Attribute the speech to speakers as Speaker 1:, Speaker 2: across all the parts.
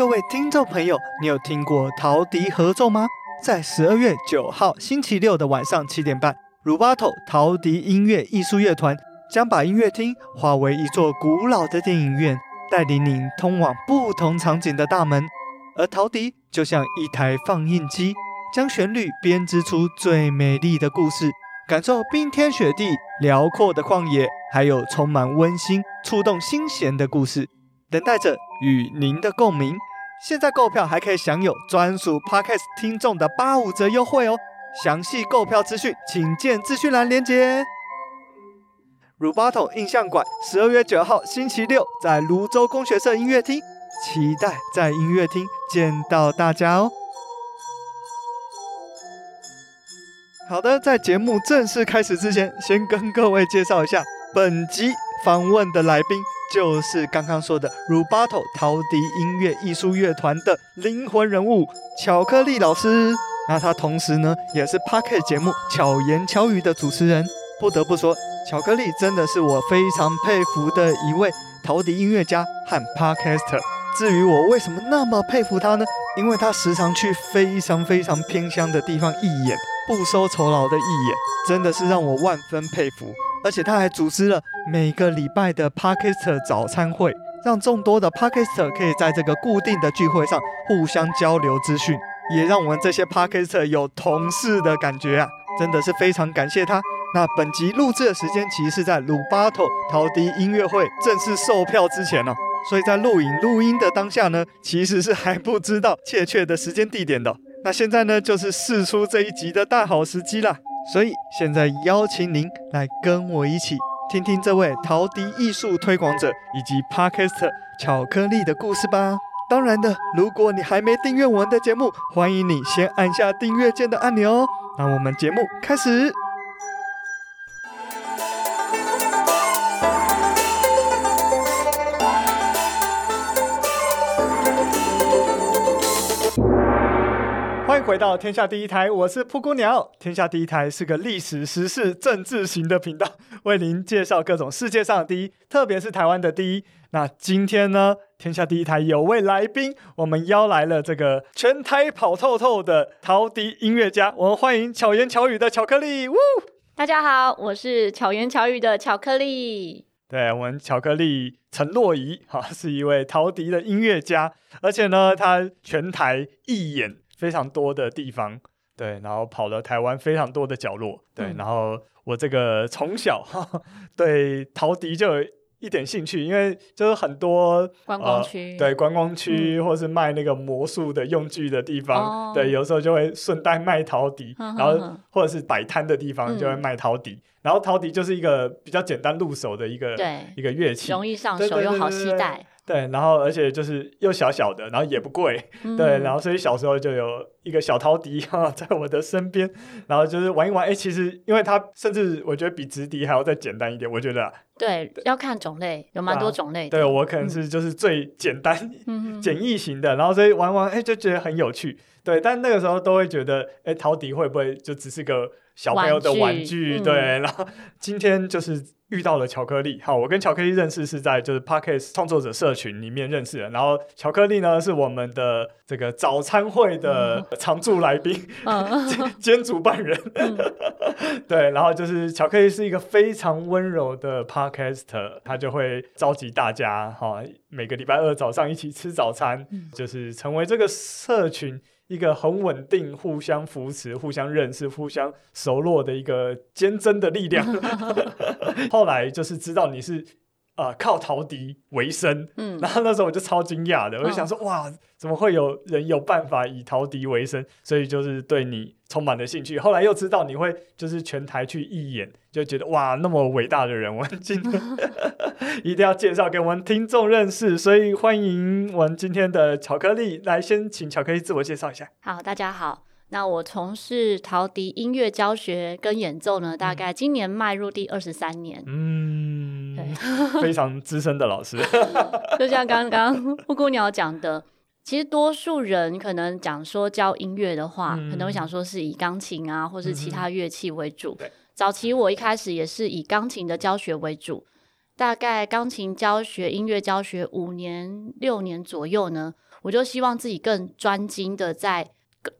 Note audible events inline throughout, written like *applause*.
Speaker 1: 各位听众朋友，你有听过陶笛合奏吗？在十二月九号星期六的晚上七点半，Rubato 陶笛音乐艺术乐团将把音乐厅化为一座古老的电影院，带领您通往不同场景的大门。而陶笛就像一台放映机，将旋律编织出最美丽的故事，感受冰天雪地、辽阔的旷野，还有充满温馨、触动心弦的故事，等待着与您的共鸣。现在购票还可以享有专属 Podcast 听众的八五折优惠哦！详细购票资讯请见资讯栏连结。Rubato 印象馆十二月九号星期六在芦洲功学社音乐厅，期待在音乐厅见到大家哦！好的，在节目正式开始之前，先跟各位介绍一下本集访问的来宾。就是刚刚说的 Rubato 陶笛音乐艺术乐团的灵魂人物巧克力老师，那他同时呢也是 Podcast 节目巧言巧语的主持人。不得不说，巧克力真的是我非常佩服的一位陶笛音乐家和 Podcaster。至于我为什么那么佩服他呢？因为他时常去非常非常偏乡的地方义演，不收酬劳的义演，真的是让我万分佩服。而且他还组织了每个礼拜的 Podcaster 早餐会，让众多的 Podcaster 可以在这个固定的聚会上互相交流资讯，也让我们这些 Podcaster 有同事的感觉啊！真的是非常感谢他。那本集录制的时间其实是在 Rubato 陶笛音乐会正式售票之前呢、哦，所以在录影录音的当下呢，其实是还不知道确切的时间地点的。那现在呢，就是试出这一集的大好时机啦。所以现在邀请您来跟我一起听听这位陶笛艺术推广者以及 Podcast 巧克力的故事吧。当然的，如果你还没订阅我们的节目，欢迎你先按下订阅键的按钮哦。那我们节目开始。回到天下第一台，我是噗咕鸟。天下第一台是个历史、时事、政治型的频道，为您介绍各种世界上的第一，特别是台湾的第一。那今天呢，天下第一台有位来宾，我们邀来了这个全台跑透透的陶笛音乐家，我们欢迎巧言巧语的巧克力。呜，
Speaker 2: 大家好，我是巧言巧语的巧克力。
Speaker 1: 对，我们巧克力陈若仪，哈，是一位陶笛的音乐家，而且呢，他全台义演。非常多的地方，对，然后跑了台湾非常多的角落，对，嗯、然后我这个从小哈哈对陶笛就有一点兴趣，因为就是很多
Speaker 2: 观光区，
Speaker 1: 呃、对，观光区、嗯、或是卖那个魔术的用具的地方，哦、对，有时候就会顺带卖陶笛，然后或者是摆摊的地方就会卖陶笛，嗯、然后陶笛就是一个比较简单入手的一个对一个乐器，
Speaker 2: 容易上手又好携带。
Speaker 1: 对，然后而且就是又小小的，然后也不贵，嗯、*laughs* 对，然后所以小时候就有一个小陶笛哈，在我的身边，然后就是玩一玩，哎，其实因为它甚至我觉得比直笛还要再简单一点，我觉得、啊。
Speaker 2: 对，要看种类，有蛮多种类的。
Speaker 1: 对，我可能是就是最简单、嗯、简易型的，然后所以玩玩，哎，就觉得很有趣。对，但那个时候都会觉得，哎，陶笛会不会就只是个小朋友的玩具？玩具对，嗯、然后今天就是。遇到了巧克力，好，我跟巧克力认识是在就是 Podcast 创作者社群里面认识的。然后巧克力呢是我们的这个早餐会的常驻来宾，嗯、*laughs* 兼兼主办人。嗯、*laughs* 对，然后就是巧克力是一个非常温柔的 Podcaster，他就会召集大家哈，每个礼拜二早上一起吃早餐，嗯、就是成为这个社群。一个很稳定、互相扶持、互相认识、互相熟络的一个坚贞的力量。*laughs* 后来就是知道你是。靠陶笛为生，嗯，*laughs* 然后那时候我就超惊讶的，我就想说，哦、哇，怎么会有人有办法以陶笛为生？所以就是对你充满了兴趣。后来又知道你会就是全台去义演，就觉得哇，那么伟大的人，我今天 *laughs* 一定要介绍给我们听众认识。所以欢迎我们今天的巧克力，来先请巧克力自我介绍一下。
Speaker 2: 好，大家好。那我从事陶笛音乐教学跟演奏呢，大概今年迈入第二十三年。嗯，对，
Speaker 1: 非常资深的老师。*laughs*
Speaker 2: 就像刚刚 *laughs* 布谷鸟讲的，其实多数人可能讲说教音乐的话，嗯、可能会想说是以钢琴啊，或是其他乐器为主。嗯、早期我一开始也是以钢琴的教学为主，大概钢琴教学、音乐教学五年、六年左右呢。我就希望自己更专精的在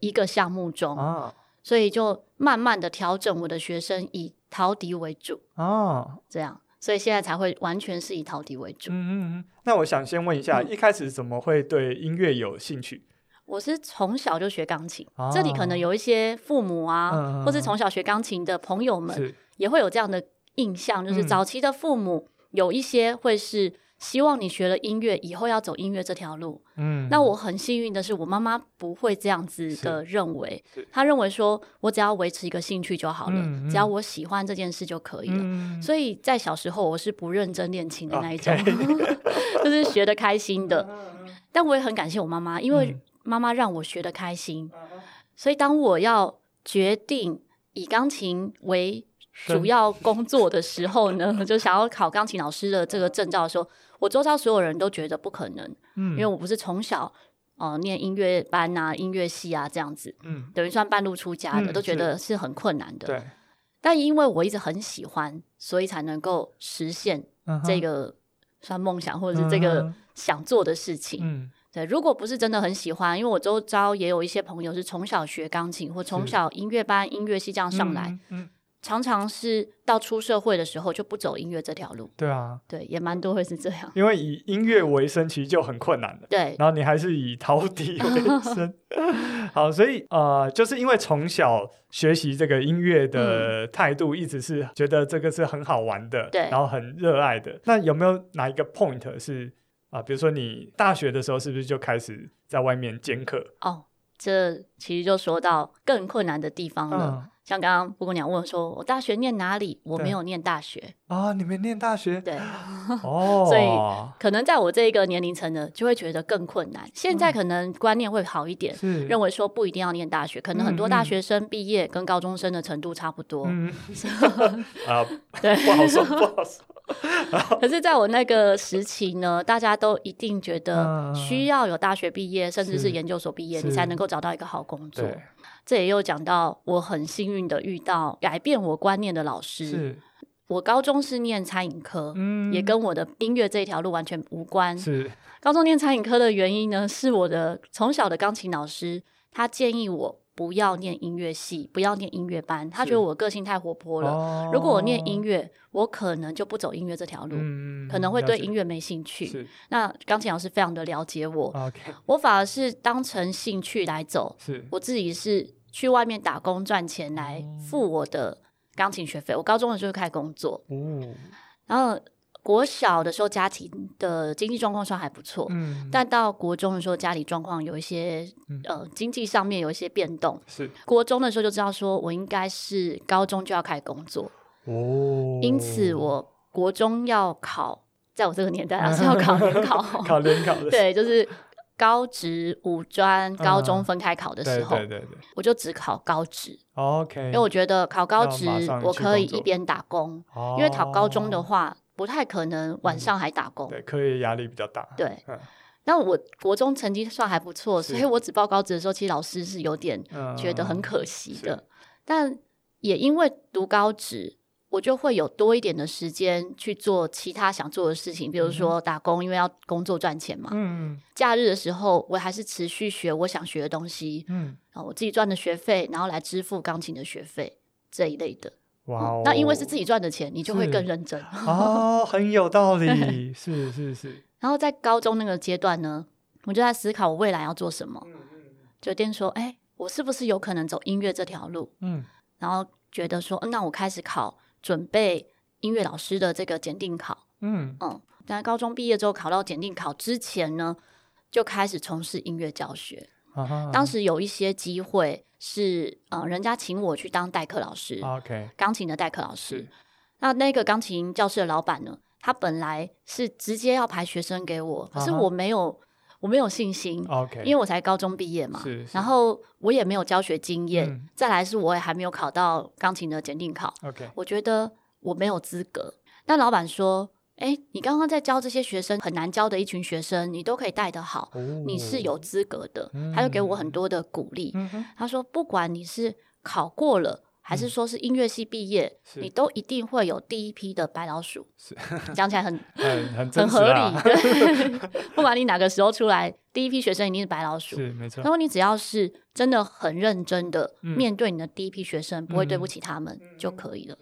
Speaker 2: 一个项目中，
Speaker 3: 啊、
Speaker 2: 所以就慢慢的调整我的学生以陶笛为主
Speaker 3: 哦，
Speaker 2: 这样，所以现在才会完全是以陶笛为主。
Speaker 3: 嗯嗯嗯。那我想先问一下，
Speaker 2: 嗯、
Speaker 3: 一开始怎么会对音乐有兴趣？
Speaker 2: 我是从小就学钢琴，
Speaker 3: 啊、
Speaker 2: 这里可能有一些父母啊，
Speaker 3: 嗯、
Speaker 2: 或是从小学钢琴的朋友
Speaker 3: 们，
Speaker 2: 也会有这样的印象，就是早期的父母有一些会是。希望你学了音乐以后要走音乐这条路。嗯，那我很幸运的是，我妈妈不会这样子的认为。她认为说，我只要维持一个兴趣就好了，嗯嗯、只要我喜欢这件事就可以了。嗯、所以在小时候，我是不认真练琴的那一种. *laughs* 就是学的开心的。但我也很感谢我妈妈，因为妈妈让我学的开心。嗯、所以当我要决定以钢琴为主要工作的时候呢，就想要考钢琴老师的这个证照的时候。我周遭所有人都觉得不可能，嗯，因为我不是从小呃念音乐班啊、音乐系啊这样子，嗯，等于算半路出家的，嗯、都觉得是很困难的。对，但因为我一直很喜欢，所以才能够实现这个算梦想或者是这个想做的事情。嗯，对，如果不是真的很喜欢，因为我周遭也有一些朋友是从小学钢琴或从小音乐班、音乐系这样上来，嗯。嗯常常是到出社会的时候就不走音乐这条路。对啊，对，也蛮多会是这样。因为以音乐为生，其实就很困难了。对，然后你还是以陶笛为生。*laughs* 好，所以呃，就是因为从小学习这个音乐的态度，一直是觉得这个是很好玩的，对、嗯，然后很热爱的。那有没有哪一个 point 是啊、呃？比如说你大学的时候，是不是就开始在外面兼课？哦，这其实就说到更困难的地方了。嗯像刚刚布谷鸟问说：“我大学念哪里？我没有念大学啊，你没念大学？对，*laughs* 哦，所以可能在我这一个年龄层呢，就会觉得更困难。现在可能观念会好一点，认为说不一定要念大学，可能很多大学生毕业跟高中生的程度差不多。*laughs* 啊，对，不好说，不好说。*laughs* 可是，在我那个时期呢，大家都一定觉得需要有大学毕业，甚至是研究所毕业，你才能够找到一个好工作。”这也又讲到，我很幸运的遇到改变我观念的老师。是我高中是念餐饮科，嗯，也跟我的音乐这条路完全无关。是高中念餐饮科的原因呢，是我的从小的钢琴老师，他建议我不要念音乐系，不要念音乐班。他觉得我个性太活泼了，哦、如果我念音乐，我可能就不走音乐这条路，嗯、可能会对音乐没兴趣。那钢琴老师非常的了解我，Okay. 我反而是当成兴趣来走。是我自己是。去外面打工赚钱来付我的钢琴学费。我高中的时候就开始工作，然后国小的时候家庭的经济状况算还不错，但到国中的时候家里状况有一些呃经济上面有一些变动。是国中的时候就知道说我应该是高中就要开始工作，因此我国中要考，在我这个年代啊是要考联考，*laughs* 考联考的，*laughs* 对，就是。高职、五专、高中分开考的时候，我就只考高职。OK，因为我觉得考高职我可以一边打工，因为考高中的话不太可能晚上还打工。对，课业压力比较大。对，那我国中成绩算还不错，所以我只报高职的时候，其实老师是有点觉得很可惜的。但也因为读高职。我就会有多一点的时间去做其他想做的事情，比如说打工，因为要工作赚钱嘛。嗯。假日的时候，我还是持续学我想学的东西。嗯。然后我自己赚的学费，然后来支付钢琴的学费这一类的。哇哦。那因为是自己赚的钱，你就会更认真。哦，很有道理。是是是。*laughs* 然后在高中那个阶段呢，我就在思考我未来要做什么。嗯嗯。决定说，哎，我是不是有可能走音乐这条路？嗯。然后觉得说，那我开始考。准备音乐老师的这个检定考，嗯嗯，在高中毕业之后考到检定考之前呢，就开始从事音乐教学。啊哈啊当时有一些机会是，呃，人家请我去当代课老师，OK，钢琴的代课老师。那那个钢琴教室的老板呢，他本来是直接要排学生给我，可是我没有。我没有信心，Okay. 因为我才高中毕业嘛，是是然后我也没有教学经验，嗯、再来是我也还没有考到钢琴的检定考，Okay. 我觉得我没有资格。但老板说：“哎，你刚刚在教这些学生很难教的一群学生，你都可以带得好，哦、你是有资格的。嗯”他就给我很多的鼓励。嗯、他说：“不管你是考过了。”还是说是音乐系毕业，
Speaker 1: 是
Speaker 2: 你都一定会有第一批的白老鼠。
Speaker 1: 是 *laughs*
Speaker 2: 讲起来很 *laughs*
Speaker 1: 很很
Speaker 2: 很合理。对，*laughs* 不管你哪个时候出来，第一批学生一定是白老鼠。
Speaker 1: 是没错。
Speaker 2: 然后你只要是真的很认真的面对你的第一批学生，嗯、不会对不起他们、嗯、就可以了。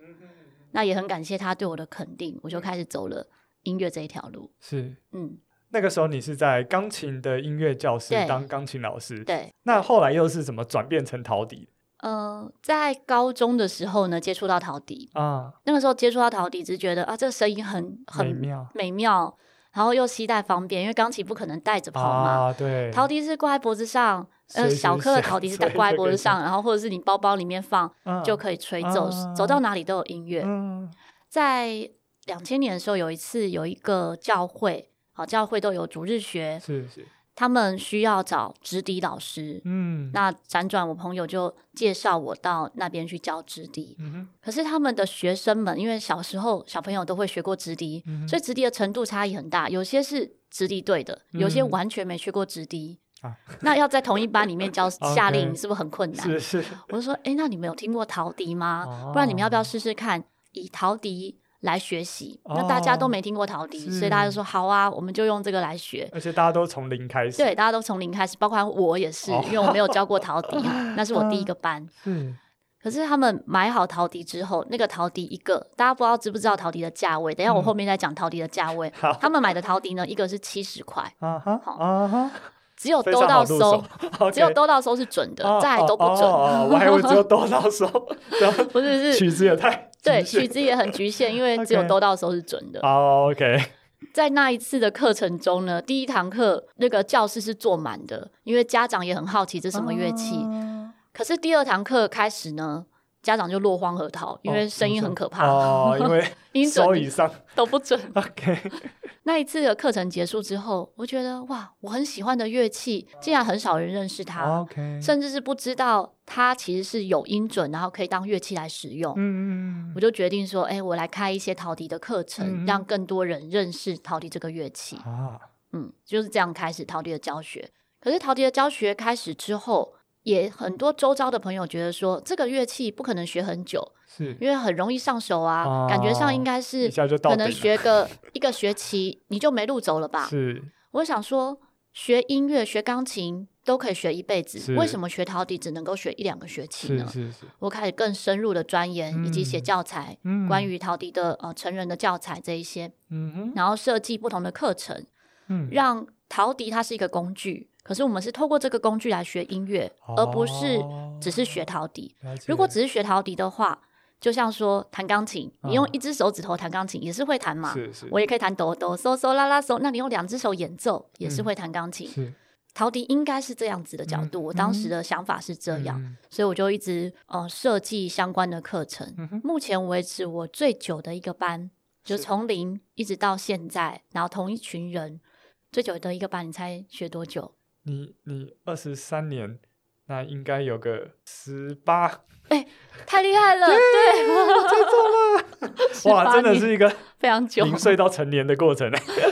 Speaker 2: 那也很感谢他对我的肯定，我就开始走了音乐这一条路。
Speaker 1: 是，
Speaker 2: 嗯。
Speaker 1: 那个时候你是在钢琴的音乐教室当钢琴老师。
Speaker 2: 对。
Speaker 1: 那后来又是怎么转变成陶笛？
Speaker 2: 呃，在高中的时候呢，接触到陶笛。
Speaker 1: 啊，
Speaker 2: 那个时候接触到陶笛，只是觉得啊，这个声音很很
Speaker 1: 美妙，
Speaker 2: 美妙，然后又携带方便，因为钢琴不可能带着跑嘛，
Speaker 1: 啊、对，
Speaker 2: 陶笛是挂在脖子上，呃，小颗的陶笛是挂在脖子上，然后或者是你包包里面放、啊、就可以吹奏，啊、走到哪里都有音乐。嗯、在两千年的时候，有一次有一个教会，好，教会都有主日学，
Speaker 1: 是是。
Speaker 2: 他们需要找直笛老师，
Speaker 1: 嗯，
Speaker 2: 那辗转我朋友就介绍我到那边去教直笛。可是他们的学生们，因为小时候小朋友都会学过直笛，嗯、所以直笛的程度差异很大。有些是直笛队的，有些完全没学过直笛。
Speaker 1: 啊、
Speaker 2: 那要在同一班里面教 *laughs* 夏令营是不是很困难？
Speaker 1: 是是。
Speaker 2: 我就说，哎，那你们有听过陶笛吗？
Speaker 1: 哦、
Speaker 2: 不然你们要不要试试看以陶笛来学习，那大家都没听过陶笛，
Speaker 1: 哦、
Speaker 2: 所以大家就说好啊，我们就用这个来学。
Speaker 1: 而且大家都从零开始，
Speaker 2: 对，大家都从零开始，包括我也是，哦、因为我没有教过 *laughs* 陶笛，那是我第一个班。
Speaker 1: 嗯，
Speaker 2: 可是他们买好陶笛之后，那个陶笛一个，大家不知道知不知道陶笛的价位？等一下我后面再讲陶笛的价位。
Speaker 1: 嗯、
Speaker 2: 他们买的陶笛呢，一个是七十块，
Speaker 1: 啊哈，啊哈，
Speaker 2: 只有兜到收，*laughs* 只有兜到收是准的，再来都不准。
Speaker 1: 我还以为只有兜到收，*laughs*
Speaker 2: 不是是
Speaker 1: 曲子也太。
Speaker 2: 对，曲子也很局限，*laughs* 因为只有兜到的时候是准的。
Speaker 1: 好，OK。*laughs*
Speaker 2: 在那一次的课程中呢，第一堂课那个教室是坐满的，因为家长也很好奇这什么乐器。Uh、可是第二堂课开始呢，家长就落荒而逃，因为声音很可怕。
Speaker 1: 哦，因为 *laughs*
Speaker 2: 音准
Speaker 1: 以上
Speaker 2: 都不准。*laughs*
Speaker 1: OK。
Speaker 2: 那一次的课程结束之后，我觉得哇，我很喜欢的乐器，竟然很少人认识它
Speaker 1: ，OK，
Speaker 2: 甚至是不知道它其实是有音准，然后可以当乐器来使用。
Speaker 1: 嗯，
Speaker 2: 我就决定说，哎、欸，我来开一些陶笛的课程，
Speaker 1: 嗯、
Speaker 2: 让更多人认识陶笛这个乐器。
Speaker 1: 啊，
Speaker 2: 嗯，就是这样开始陶笛的教学。可是陶笛的教学开始之后，也很多周遭的朋友觉得说，这个乐器不可能学很久。
Speaker 1: 是
Speaker 2: 因为很容易上手啊，
Speaker 1: 哦、
Speaker 2: 感觉上应该是可能学个 *laughs* 一个学期你就没路走了吧？
Speaker 1: 是，
Speaker 2: 我想说学音乐、学钢琴都可以学一辈子，为什么学陶笛只能够学一两个学期呢？
Speaker 1: 是是是，
Speaker 2: 我开始更深入的钻研，
Speaker 1: 嗯、
Speaker 2: 以及写教材，
Speaker 1: 嗯、
Speaker 2: 关于陶笛的呃成人的教材这一些，
Speaker 1: 嗯，
Speaker 2: 然后设计不同的课程，
Speaker 1: 嗯，
Speaker 2: 让陶笛它是一个工具，可是我们是透过这个工具来学音乐，
Speaker 1: 哦、
Speaker 2: 而不是只是学陶笛。如果只是学陶笛的话，就像说弹钢琴，你用一只手指头弹钢琴也是会弹嘛。
Speaker 1: 是是。
Speaker 2: 我也可以弹哆哆嗦嗦啦啦嗦，那你用两只手演奏也是会弹钢琴。
Speaker 1: 是。
Speaker 2: 陶笛应该是这样子的角度，我当时的想法是这样，所以我就一直呃设计相关的课程。目前为止，我最久的一个班，就从零一直到现在，然后同一群人最久的一个班，你猜学多久？
Speaker 1: 你你二十三年，那应该有个十八。
Speaker 2: 哎，太厉害了！对，
Speaker 1: 我猜中了！哇，真的是一个
Speaker 2: 非常久，
Speaker 1: 零岁到成年的过程。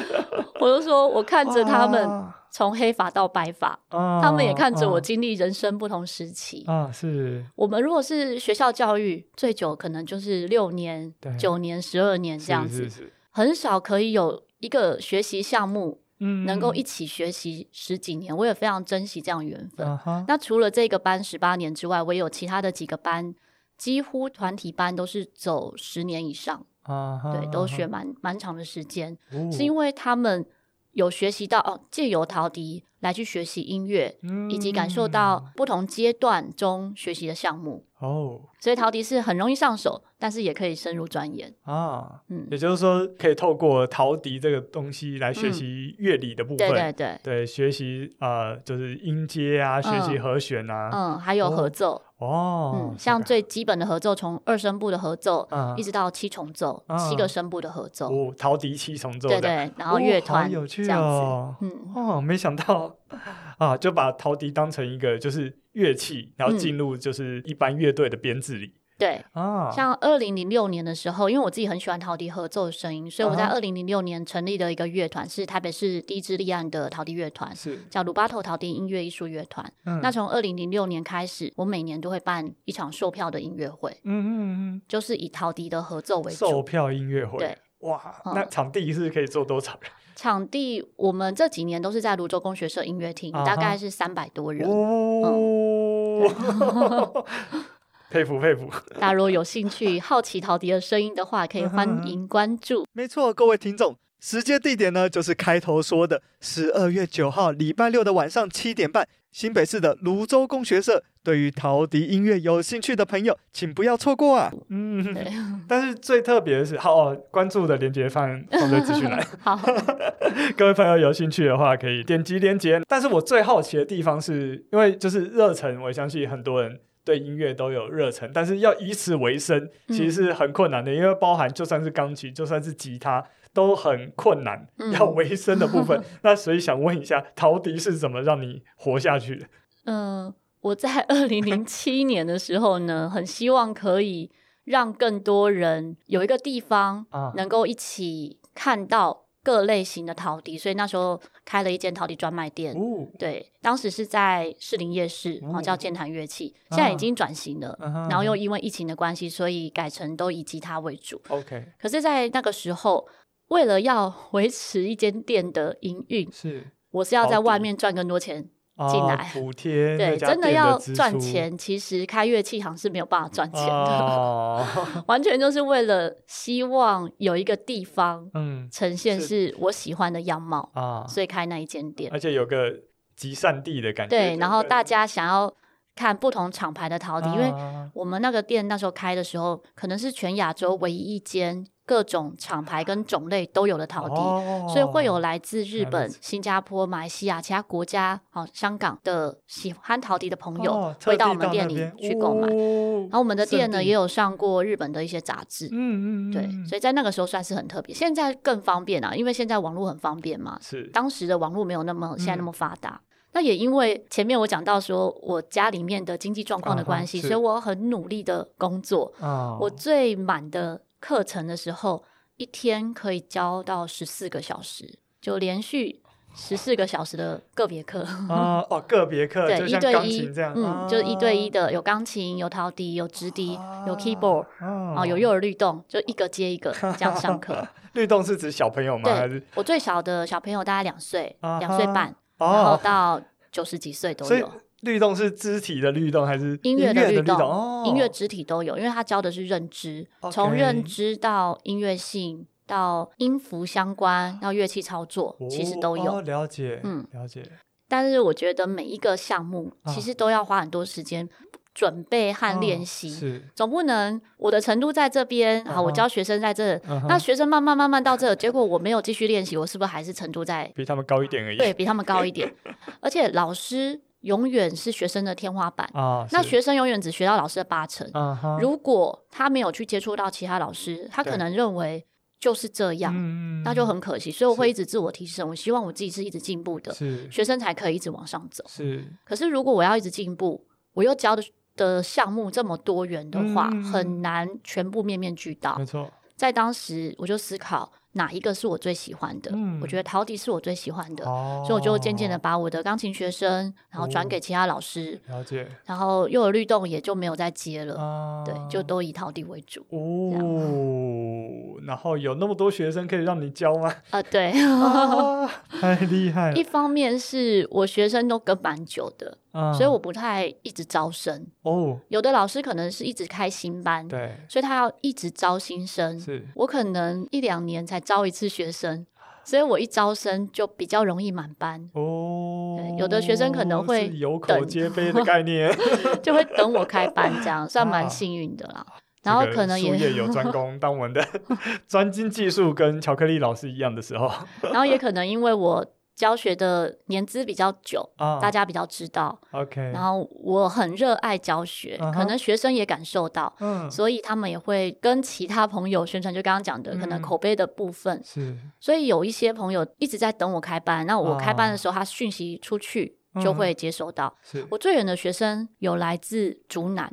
Speaker 1: *laughs*
Speaker 2: 我就说，我看着他们从黑发到白发，
Speaker 1: 啊、
Speaker 2: 他们也看着我经历人生不同时期。
Speaker 1: 啊，是。
Speaker 2: 我们如果是学校教育，最久可能就是六年、九年、十二年这样子，
Speaker 1: 是是是，
Speaker 2: 很少可以有一个学习项目。
Speaker 1: 嗯，
Speaker 2: 能够一起学习十几年，我也非常珍惜这样缘分。
Speaker 1: Uh huh.
Speaker 2: 那除了这个班十八年之外，我也有其他的几个班，几乎团体班都是走十年以上。
Speaker 1: Uh huh.
Speaker 2: 对，都学蛮蛮长的时间，uh huh. 是因为他们有学习到哦，借由陶笛来去学习音乐，uh. 以及感受到不同阶段中学习的项目。
Speaker 1: 哦，oh.
Speaker 2: 所以陶笛是很容易上手，但是也可以深入钻研
Speaker 1: 啊。
Speaker 2: 嗯，
Speaker 1: 也就是说，可以透过陶笛这个东西来学习乐理的部分。
Speaker 2: 嗯、对对对，
Speaker 1: 对，学习呃，就是音阶啊，学习和弦啊，
Speaker 2: 嗯，还有合奏。
Speaker 1: 哦，
Speaker 2: 嗯，像最基本的合奏，从二声部的合奏，
Speaker 1: 嗯，
Speaker 2: 一直到七重奏，七个声部的合奏。
Speaker 1: 哦，陶笛七重奏。
Speaker 2: 对对，然后乐团
Speaker 1: 有趣
Speaker 2: 这样子。
Speaker 1: 嗯，哦，没想到啊，就把陶笛当成一个就是乐器，然后进入就是一般乐队的编制里。
Speaker 2: 对
Speaker 1: 啊，
Speaker 2: 像二零零六年的时候，因为我自己很喜欢陶笛合奏的声音，所以我在二零零六年成立的一个乐团，是台北市第一支立案的陶笛乐团，
Speaker 1: 是。
Speaker 2: 叫鲁巴头陶笛音乐艺术乐团。
Speaker 1: 嗯、
Speaker 2: 那从二零零六年开始，我每年都会办一场售票的音乐会，
Speaker 1: 嗯嗯嗯，
Speaker 2: 就是以陶笛的合奏为主。
Speaker 1: 售票音乐会，
Speaker 2: 对，
Speaker 1: 哇，那场地是可以坐多少人？
Speaker 2: 场地我们这几年都是在泸州工学社音乐厅，大概是三百多人。
Speaker 1: 哦，*laughs* 佩服佩服！
Speaker 2: 大家如果有兴趣、好奇陶笛的声音的话，可以欢迎关注。
Speaker 3: 没错，各位听众，时间地点呢，就是开头说的十二月九号礼拜六的晚上七点半。新北市的泸州工学社，对于陶笛音乐有兴趣的朋友，请不要错过啊！
Speaker 1: 嗯，*laughs* *laughs* 但是最特别的是，好哦，关注的链接放放在资讯栏。*laughs*
Speaker 2: 好，
Speaker 1: 各位朋友有兴趣的话，可以点击链接。但是我最好奇的地方是，因为就是热忱，我相信很多人对音乐都有热忱，但是要以此为生，其实是很困难的，嗯、因为包含就算是钢琴，就算是吉他。都很困难，要维生的部分。*laughs* 嗯、那所以想问一下，陶笛是怎么让你活下去的？
Speaker 2: 嗯、呃，我在二零零七年的时候呢，很希望可以让更多人有一个地方能够一起看到各类型的陶笛，所以那时候开了一间陶笛专卖店。哦、对，当时是在士林夜市，然后叫健谈乐器，现在已经转型了。啊、然后又因为疫情的关系，所以改成都以吉他为主。
Speaker 1: OK，
Speaker 2: 可是，在那个时候。为了要维持一间店的营运，
Speaker 1: 是
Speaker 2: 我是要在外面赚更多钱进来
Speaker 1: 补贴、啊。
Speaker 2: 对，真的要赚钱，其实开乐器行是没有办法赚钱的，
Speaker 1: 啊、*laughs*
Speaker 2: 完全就是为了希望有一个地方，嗯，呈现是我喜欢的样貌啊，所以开那一间店，
Speaker 1: 而且有个集散地的感觉。
Speaker 2: 对，然后大家想要看不同厂牌的陶笛，啊、因为我们那个店那时候开的时候，可能是全亚洲唯一一间。各种厂牌跟种类都有的陶笛，哦、所以会有来自日本、新加坡、马来西亚其他国家、好香港的喜欢陶笛的朋友，哦、会到我们店里去购买。哦、然后我们的店呢，也有上过日本的一些杂志。嗯嗯对，所以在那个时候算是很特别。现在更方便啊，因为现在网络很方便嘛。
Speaker 1: 是。
Speaker 2: 当时的网络没有那么现在那么发达。嗯、那也因为前面我讲到说我家里面的经济状况的关系，啊、所以我很努力的工作。哦、我最满的。课程的时候，一天可以教到十四个小时，就连续十四个小时的个别课
Speaker 1: 啊哦，个别课
Speaker 2: 对，一对一
Speaker 1: 这样，
Speaker 2: 嗯，就是一对一的，有钢琴，有陶笛，有直笛，有 keyboard 啊，有幼儿律动，就一个接一个这样上课。*laughs*
Speaker 1: 律动是指小朋友吗？对，
Speaker 2: 我最小的小朋友大概两岁，两岁半，然后到九十几岁都有。
Speaker 1: 律动是肢体的律动还是
Speaker 2: 音乐的律动？音乐、肢体都有，因为他教的是认知，从认知到音乐性，到音符相关，到乐器操作，其实都有。
Speaker 1: 了解，嗯，了解。
Speaker 2: 但是我觉得每一个项目其实都要花很多时间准备和练习，是总不能我的程度在这边，好，我教学生在这，那学生慢慢慢慢到这，结果我没有继续练习，我是不是还是程度在
Speaker 1: 比他们高一点而已？
Speaker 2: 对，比他们高一点，*laughs* 而且老师。永远是学生的天花板，哦、那学生永远只学到老师的八成。嗯、如果他没有去接触到其他老师，他可能认为就是这样，那就很可惜。所以我会一直自我提升，我希望我自己是一直进步的，是学生才可以一直往上走。
Speaker 1: 是，
Speaker 2: 可是如果我要一直进步，我又教的的项目这么多元的话，嗯、很难全部面面俱到。
Speaker 1: 没错，
Speaker 2: 在当时我就思考。哪一个是我最喜欢的？嗯，我觉得陶笛是我最喜欢的，哦、所以我就渐渐的把我的钢琴学生，然后转给其他老师，
Speaker 1: 了解。
Speaker 2: 然后幼儿律动也就没有再接了，啊、对，就都以陶笛为主。
Speaker 1: 哦，然后有那么多学生可以让你教吗？
Speaker 2: 啊，对，
Speaker 1: 啊、太厉害了。*laughs*
Speaker 2: 一方面是我学生都跟蛮久的。所以我不太一直招生哦，有的老师可能是一直开新班，
Speaker 1: 对，
Speaker 2: 所以他要一直招新生。是，我可能一两年才招一次学生，所以我一招生就比较容易满班哦。有的学生可能会
Speaker 1: 有口皆碑的概念，*laughs*
Speaker 2: 就会等我开班，这样算蛮幸运的啦。然后可能也
Speaker 1: 术业有专攻，当我们的 *laughs* 专精技术跟巧克力老师一样的时候，
Speaker 2: 然后也可能因为我。教学的年资比较久，哦、大家比较知道。
Speaker 1: OK，
Speaker 2: 然后我很热爱教学，uh huh、可能学生也感受到，嗯、所以他们也会跟其他朋友宣传。就刚刚讲的，嗯、可能口碑的部分
Speaker 1: 是，
Speaker 2: 所以有一些朋友一直在等我开班。那我开班的时候，他讯息出去就会接收到。
Speaker 1: 是，
Speaker 2: 我最远的学生有来自竹南。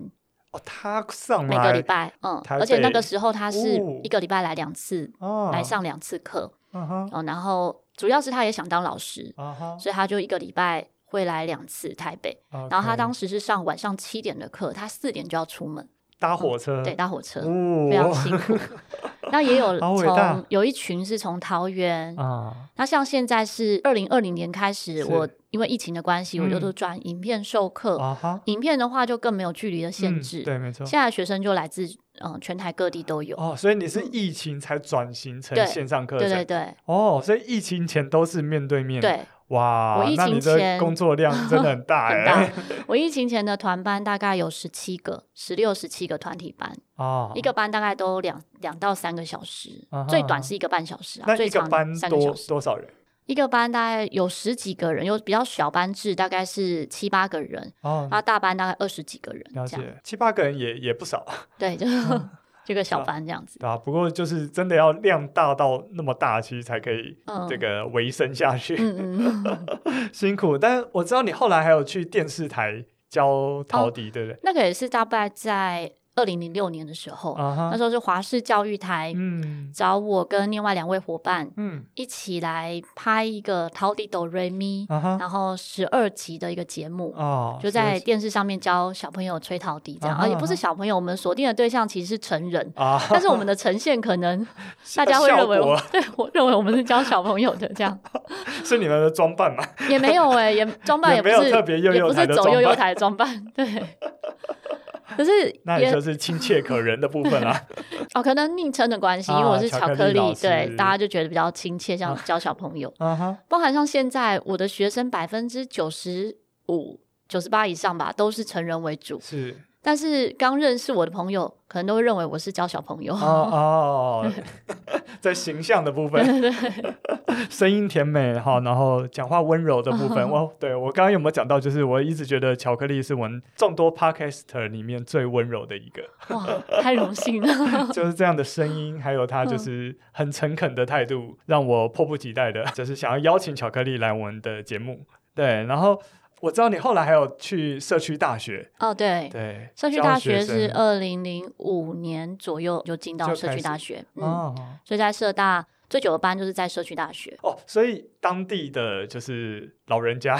Speaker 1: 哦，他上
Speaker 2: 每个礼拜，嗯，而且那个时候他是一个礼拜来两次，
Speaker 1: 哦，
Speaker 2: 来上两次课，
Speaker 1: 嗯哼，
Speaker 2: 哦，然后主要是他也想当老
Speaker 1: 师，
Speaker 2: 所以他就一个礼拜会来两次台北。然后他当时是上晚上七点的课，他四点就要出门，
Speaker 1: 搭火车，
Speaker 2: 对，搭火车，
Speaker 1: 哦，
Speaker 2: 非常辛苦。*laughs* 那也有从有一群是从桃园，
Speaker 1: 啊，
Speaker 2: 那像现在是二零二零年开始，我因为疫情的关系，
Speaker 1: 嗯
Speaker 2: 我就都转影片授课。
Speaker 1: 啊哈，
Speaker 2: 影片的话就更没有距离的限制，
Speaker 1: 嗯对，没错。
Speaker 2: 现在学生就来自嗯、呃全台各地都有。
Speaker 1: 哦，所以你是疫情才转型成
Speaker 2: 对
Speaker 1: 线上课程，
Speaker 2: 对对对。
Speaker 1: 哦，所以疫情前都是面对面，，
Speaker 2: 对，
Speaker 1: 哇，
Speaker 2: 我疫情前
Speaker 1: 工作量真的很大 *laughs*
Speaker 2: 很
Speaker 1: 哎
Speaker 2: 大，。我疫情前的团班大概有十七个、十六、十七个团体班，
Speaker 1: 哦，
Speaker 2: 一个班大概都两两到三个小
Speaker 1: 时，
Speaker 2: 最短是一个半小时啊，
Speaker 1: 那
Speaker 2: 最长
Speaker 1: 一个班多
Speaker 2: 三个小时。
Speaker 1: 多少人？
Speaker 2: 一个班大概有十几个人，有比较小班制，大概是七八个人，
Speaker 1: 哦，
Speaker 2: 那大班大概二十几个人，
Speaker 1: 了解，七八个人也也不少，
Speaker 2: 对，就这个小班这样子。
Speaker 1: 对啊？不过就是真的要量大到那么大，其实才可以
Speaker 2: 嗯
Speaker 1: 这个维生下去，
Speaker 2: 嗯嗯嗯，*laughs*
Speaker 1: 辛苦。但是我知道你后来还有去电视台教陶笛，对不对？
Speaker 2: 那个也是大概在二零零六年的时候，那时候是华视教育台
Speaker 1: 嗯。
Speaker 2: 找我跟另外两位伙伴
Speaker 1: 嗯。
Speaker 2: 一起来拍一个陶笛哆瑞咪，然后十二集的一个节目。
Speaker 1: 哦，
Speaker 2: 就在
Speaker 1: 是
Speaker 2: 电视上面教小朋友吹陶笛，
Speaker 1: 这样，
Speaker 2: 而也不是小朋友，我们锁定的对象其实是成人，
Speaker 1: 啊，
Speaker 2: 但是我们的呈现可能 *laughs* 大家会认为我 *laughs* 对我认为我们是教小朋友的这样，*laughs*
Speaker 1: 是你们的装扮嘛？
Speaker 2: 也没有哎、也装扮
Speaker 1: 也
Speaker 2: 不是也不是走悠悠台的装扮，对。*laughs* 可是 *laughs*
Speaker 1: 那也
Speaker 2: 也
Speaker 1: 就是亲切可人的部分啦。*laughs*
Speaker 2: 哦，可能昵称的关系，
Speaker 1: 啊
Speaker 2: 因为我是
Speaker 1: 巧
Speaker 2: 巧克力，
Speaker 1: 克力
Speaker 2: 对大家就觉得比较亲切，像教小朋友。
Speaker 1: 啊哈，
Speaker 2: 包含像现在我的学生百分之九十五、九十八以上吧，都是成人为主。
Speaker 1: 是
Speaker 2: 但是刚认识我的朋友，可能都会认为我是教小朋友。
Speaker 1: 哦哦，*laughs* 在形象的部分，*laughs* 声音甜美哈，然后讲话温柔的部分，我对我刚刚有没有讲到？就是我一直觉得巧克力是我们众多 podcaster 里面最温柔的一个，
Speaker 2: 哇，太荣幸了！*laughs*
Speaker 1: 就是这样的声音，还有他就是很诚恳的态度，让我迫不及待的，就是想要邀请巧克力来我们的节目。对，然后我知道你后来还有去社区大学，
Speaker 2: 哦，对，
Speaker 1: 对，
Speaker 2: 社区大
Speaker 1: 学
Speaker 2: 是二零零五年左右就进到社区大学，嗯，
Speaker 1: 哦
Speaker 2: 所以在社大最久的班就是在社区大学。
Speaker 1: 哦，所以当地的就是老人家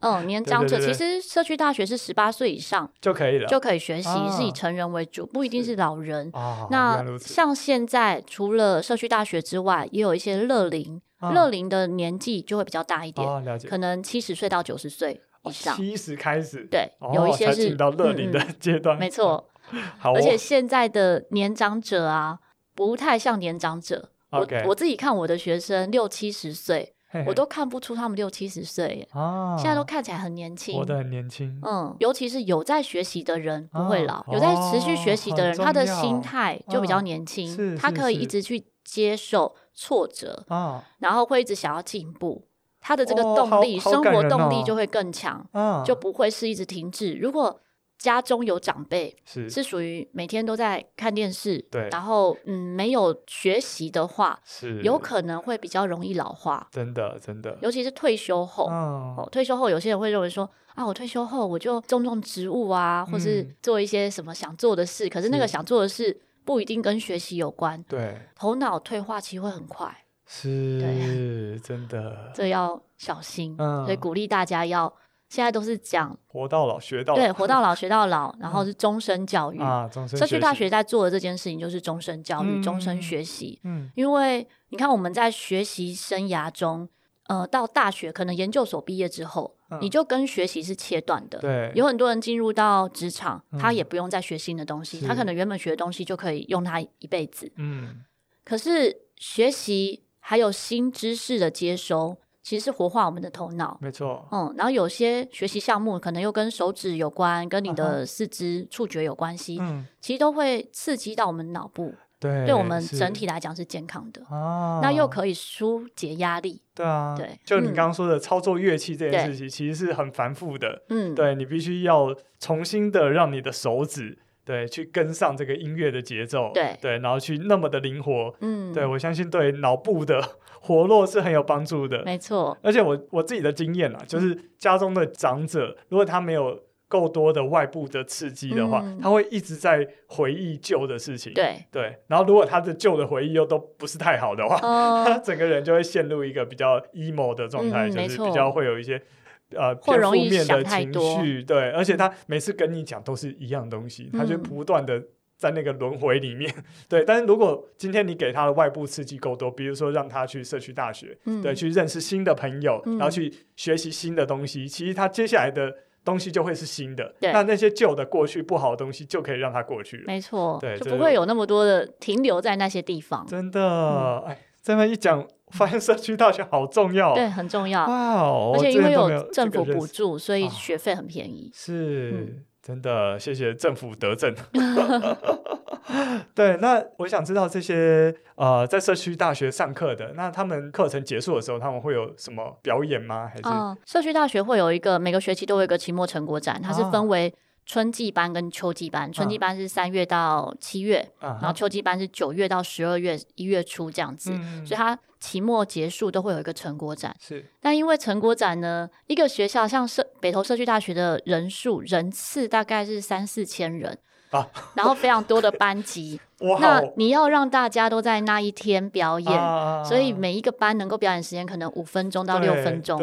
Speaker 2: 嗯，年长者其实社区大学是十八岁以上
Speaker 1: 就可以了，
Speaker 2: 就可以学习，
Speaker 1: 啊
Speaker 2: 是以成人为主，不一定是老人。
Speaker 1: 哦，
Speaker 2: 那像现在除了社区大学之外，也有一些乐龄，
Speaker 1: 啊
Speaker 2: 乐龄的年纪就会比较大一点，
Speaker 1: 哦，了解，
Speaker 2: 可能七十岁到九十岁以上。
Speaker 1: 七十开始，
Speaker 2: 对，
Speaker 1: 哦
Speaker 2: 有一些是
Speaker 1: 进到乐龄的 *laughs* 阶段，
Speaker 2: 没错。*laughs*
Speaker 1: 好哦，
Speaker 2: 而且现在的年长者啊，不太像年长者。我我自己看我的学生六七十岁，
Speaker 1: 嘿嘿
Speaker 2: 我都看不出他们六七十岁耶，
Speaker 1: 啊，
Speaker 2: 现在都看起来很年轻。
Speaker 1: 活得很年轻，
Speaker 2: 嗯，尤其是有在学习的人不会老，
Speaker 1: 哦
Speaker 2: 有在持续学习的人，
Speaker 1: 哦
Speaker 2: 他的心态就比较年
Speaker 1: 轻，
Speaker 2: 他可以一直去接受挫折，
Speaker 1: 啊
Speaker 2: 然后会一直想要进步，他的这个
Speaker 1: 哦
Speaker 2: 动力，生活动力就会更强，
Speaker 1: 啊，
Speaker 2: 就不会是一直停滞。如果家中有长辈
Speaker 1: 是。
Speaker 2: 是属于每天都在看电视，
Speaker 1: 对。
Speaker 2: 然后嗯没有学习的话，
Speaker 1: 是
Speaker 2: 有可能会比较容易老化，
Speaker 1: 真的真的，
Speaker 2: 尤其是退休后。
Speaker 1: 嗯。
Speaker 2: 哦，退休后有些人会认为说啊，我退休后我就种种植物啊，或是
Speaker 1: 嗯。
Speaker 2: 做一些什么想做的事。可是那
Speaker 1: 个
Speaker 2: 想做的事不一定跟学习有关，
Speaker 1: 对，
Speaker 2: 头脑退化期会很快，
Speaker 1: 是真的，
Speaker 2: 这要小心。
Speaker 1: 嗯。
Speaker 2: 所以鼓励大家要，现在都是讲
Speaker 1: 活到老学到
Speaker 2: 对，活到老 *laughs* 学到老，然后是终身教育。
Speaker 1: 啊，终身
Speaker 2: 社区大
Speaker 1: 习
Speaker 2: 学在做的这件事情就是终身教育、
Speaker 1: 嗯。
Speaker 2: 终身学习。
Speaker 1: 嗯。
Speaker 2: 因为你看我们在学习生涯中，呃，到大学可能研究所毕业之后，
Speaker 1: 嗯。
Speaker 2: 你就跟学习是切断的。
Speaker 1: 对，
Speaker 2: 有很多人进入到职场，
Speaker 1: 嗯。
Speaker 2: 他也不用再学新的东西，
Speaker 1: 是。
Speaker 2: 他可能原本学的东西就可以用他一辈子。
Speaker 1: 嗯。
Speaker 2: 可是学习还有新知识的接收，其实是活化我们的头脑。
Speaker 1: 没错，
Speaker 2: 嗯，然后有些学习项目可能又跟手指有关，跟你
Speaker 1: 啊
Speaker 2: 的四肢触觉有关系，
Speaker 1: 嗯
Speaker 2: 其实都会刺激到我们脑部，
Speaker 1: 对，
Speaker 2: 对我
Speaker 1: 们
Speaker 2: 整体来讲是健康的。
Speaker 1: 啊，
Speaker 2: 那又可以疏解压力，
Speaker 1: 对啊，
Speaker 2: 对
Speaker 1: 就你
Speaker 2: 嗯
Speaker 1: 刚刚说的操作乐器这件事情，其实是很繁复的，
Speaker 2: 嗯，
Speaker 1: 对你必须要重新的让你的手指对去跟上这个音乐的节奏，
Speaker 2: 对
Speaker 1: 对，然后去那么的灵活，
Speaker 2: 嗯，
Speaker 1: 对我相信对脑部的活络是很有帮助的。
Speaker 2: 没错，
Speaker 1: 而且我我自己的经验啊，就是家中的长者，如果他没有够多的外部的刺激的话，嗯、他会一直在回忆旧的事情。
Speaker 2: 对
Speaker 1: 对，然后如果他的旧的回忆又都不是太好的话，哦、*laughs* 他整个人就会陷入一个比较 emo 的状态，嗯、就是比较会有一些呃偏负面的情绪。对，而且他每次跟你讲都是一样东西，嗯、他就不断的。在那个轮回里面，*laughs* 对，但是如果今天你给他的外部刺激够多，比如说让他去社区大学，嗯、对，去认识新的朋友，嗯、然后去学习新的东西，其实他接下来的东西就会是新的。那那些旧的过去不好的东西就可以让他过去了。
Speaker 2: 没错，对，就不会有那么多的停留在那些地方。
Speaker 1: 真的，嗯、哎，这么一讲，发现社区大学好重要，
Speaker 2: 对，很重要。
Speaker 1: 哇哦，
Speaker 2: 而且因为有政府补助，所以学费很便宜。
Speaker 1: 是。嗯真的，谢谢政府德政。*laughs* *laughs* 对，那我想知道这些呃，在社区大学上课的，那他们课程结束的时候，他们会有什么表演吗？还是、呃、
Speaker 2: 社区大学会有一个每个学期都有一个期末成果展，它是分为春季班跟秋季班。啊、春季班是三月到七月，啊、然后秋季班是九月到十二月一月初这样子，嗯、所以它。期末结束都会有一个成果展，
Speaker 1: 是。
Speaker 2: 但因为成果展呢，一个学校像社北投社区大学的人数人次大概是三四千人啊，然后非常多的班级，*laughs* 那你要让大家都在那一天表演，啊、所以每一个班能够表演时间可能五分钟到六分钟，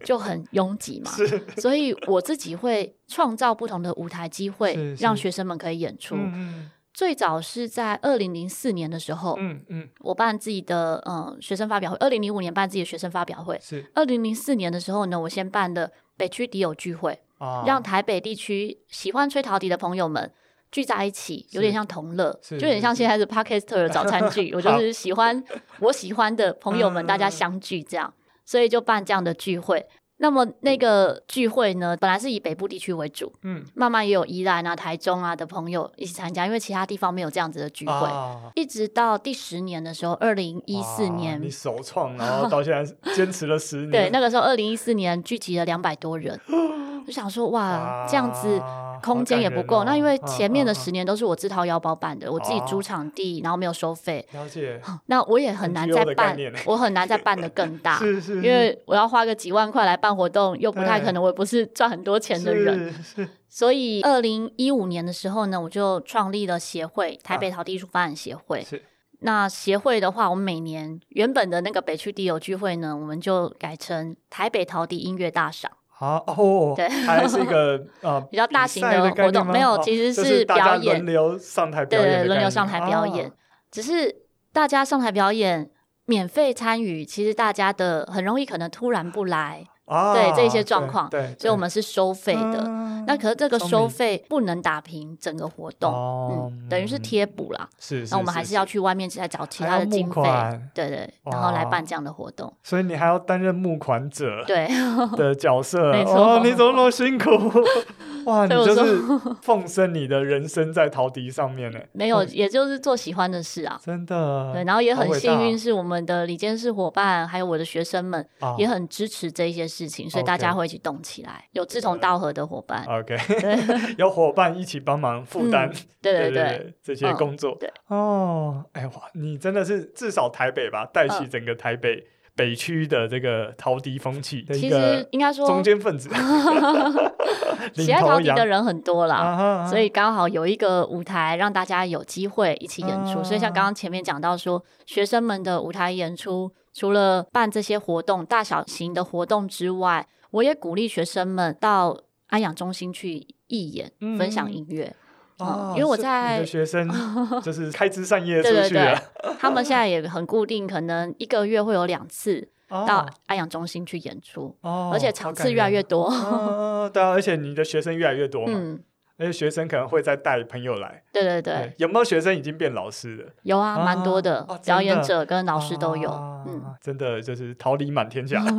Speaker 2: *laughs* 就很拥挤嘛。所以我自己会创造不同的舞台机会，让学生们可以演出。嗯最早是在二零零四年的时候，嗯嗯，我办自己的嗯学生发表会。二零零五年办自己的学生发表会，是。二零零四年的时候呢，我先办的北区迪友聚会，啊，让台北地区喜欢吹陶笛的朋友们聚在一起，有点像同乐，就有点像现在的 Podcaster 的早餐剧。*laughs* 我就是喜欢我喜欢的朋友们，大家相聚这样，所以就办这样的聚会。那么那个聚会呢，本来是以北部地区为主，嗯，慢慢也有宜兰啊、台中啊的朋友一起参加，因为其他地方没有这样子的聚会。啊、一直到第十年的时候，二零一四年，
Speaker 1: 你首创，然后 *laughs* 到现在坚持了十年。
Speaker 2: 对，那个时候二零一四年聚集了两百多人，*gasps* 就想说哇，啊、这样子。空间也不够，哦、那因为前面的十年都是我自掏腰包办的，啊、我自己租场地，啊、然后没有收费。
Speaker 1: 了解。*laughs*
Speaker 2: 那我也很难再办，我很难再办的更大，*laughs* 是是是，因为我要花个几万块来办活动，又不太可能。我也不是赚很多钱的人，*laughs* 所以二零一五年的时候呢，我就创立了协会——台北陶笛艺术发展协会。那协会的话，我们每年原本的那个北区地友聚会呢，我们就改成台北陶笛音乐大赏。
Speaker 1: 啊哦，对，还是一个呃
Speaker 2: 比较大型的活动，没有，其实是表演，
Speaker 1: 轮流上台表演，
Speaker 2: 对，轮流上台表演，只是大家上台表演，免费参与，其实大家的很容易可能突然不来。对这些状况，对，所以我们是收费的。那可是这个收费不能打平整个活动，嗯，等于是贴补啦。是，那我们还是要去外面再找其他的经费，对对，然后来办这样的活动。
Speaker 1: 所以你还要担任募款者，*laughs*
Speaker 2: 对
Speaker 1: 的 *laughs* 角色。没错，你怎么那么辛苦？*laughs* 哇，你就是奉献你的人生在陶笛上面呢？
Speaker 2: 没有，也就是做喜欢的事啊。
Speaker 1: 真的。
Speaker 2: 对，然后也很幸运，是我们的李监事伙伴，还有我的学生们，也很支持这些事。事情，所以大家会一起动起来，有志同道合的伙伴。
Speaker 1: OK，*laughs* 有伙伴一起帮忙负担，
Speaker 2: 对对对，
Speaker 1: 这些工作。对哦，哎哇，你真的是至少台北吧，带起整个台北北区的这个陶笛风气。
Speaker 2: 其实应该说
Speaker 1: 中间分子，*laughs* *laughs*
Speaker 2: 喜爱陶笛的人很多啦，所以刚好有一个舞台让大家有机会一起演出。所以像刚刚前面讲到说，学生们的舞台演出。除了办这些活动，大小型的活动之外，我也鼓励学生们到安养中心去义演，嗯、分享音乐。哦、嗯，因为我在
Speaker 1: 学生 *laughs* 就是开枝散叶出去
Speaker 2: 对对对，他们现在也很固定，可能一个月会有两次到安养中心去演出，哦、而且场次越来越多。
Speaker 1: 哦，对啊，而且你的学生越来越多嘛。嗯那些学生可能会再带朋友来，
Speaker 2: 对对对，
Speaker 1: 有没有学生已经变老师了？
Speaker 2: 有啊，蛮多的，表演者跟老师都有。
Speaker 1: 嗯，真的就是桃李满天下。*laughs*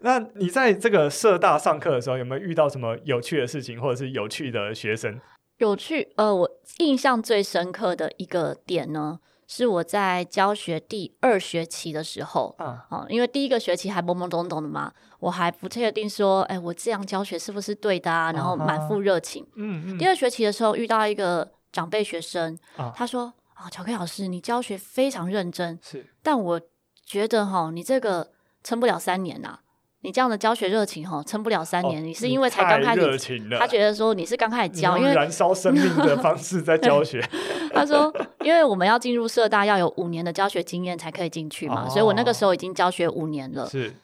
Speaker 1: 那你在这个社大上课的时候，有没有遇到什么有趣的事情，或者是有趣的学生？
Speaker 2: 有趣，呃，我印象最深刻的一个点呢，是我在教学第二学期的时候，啊，因为第一个学期还懵懵懂懂的嘛。我还不确定说，哎，我这样教学是不是对的啊？然后满腹热情。嗯嗯。第二学期的时候遇到一个长辈学生，他说：“啊，巧克力老师，你教学非常认真，是，但我觉得哈，你这个撑不了三年呐。你这样的教学热情哈，撑不了三年。
Speaker 1: 哦、
Speaker 2: 你是因为才刚开始，
Speaker 1: 热情了，
Speaker 2: 他觉得说你是刚开始教，因为
Speaker 1: 燃烧生命的方式在教学。*laughs*
Speaker 2: 他说，因为我们要进入社大要有五年的教学经验才可以进去嘛，哦、所以我那个时候已经教学五年了。
Speaker 1: 是，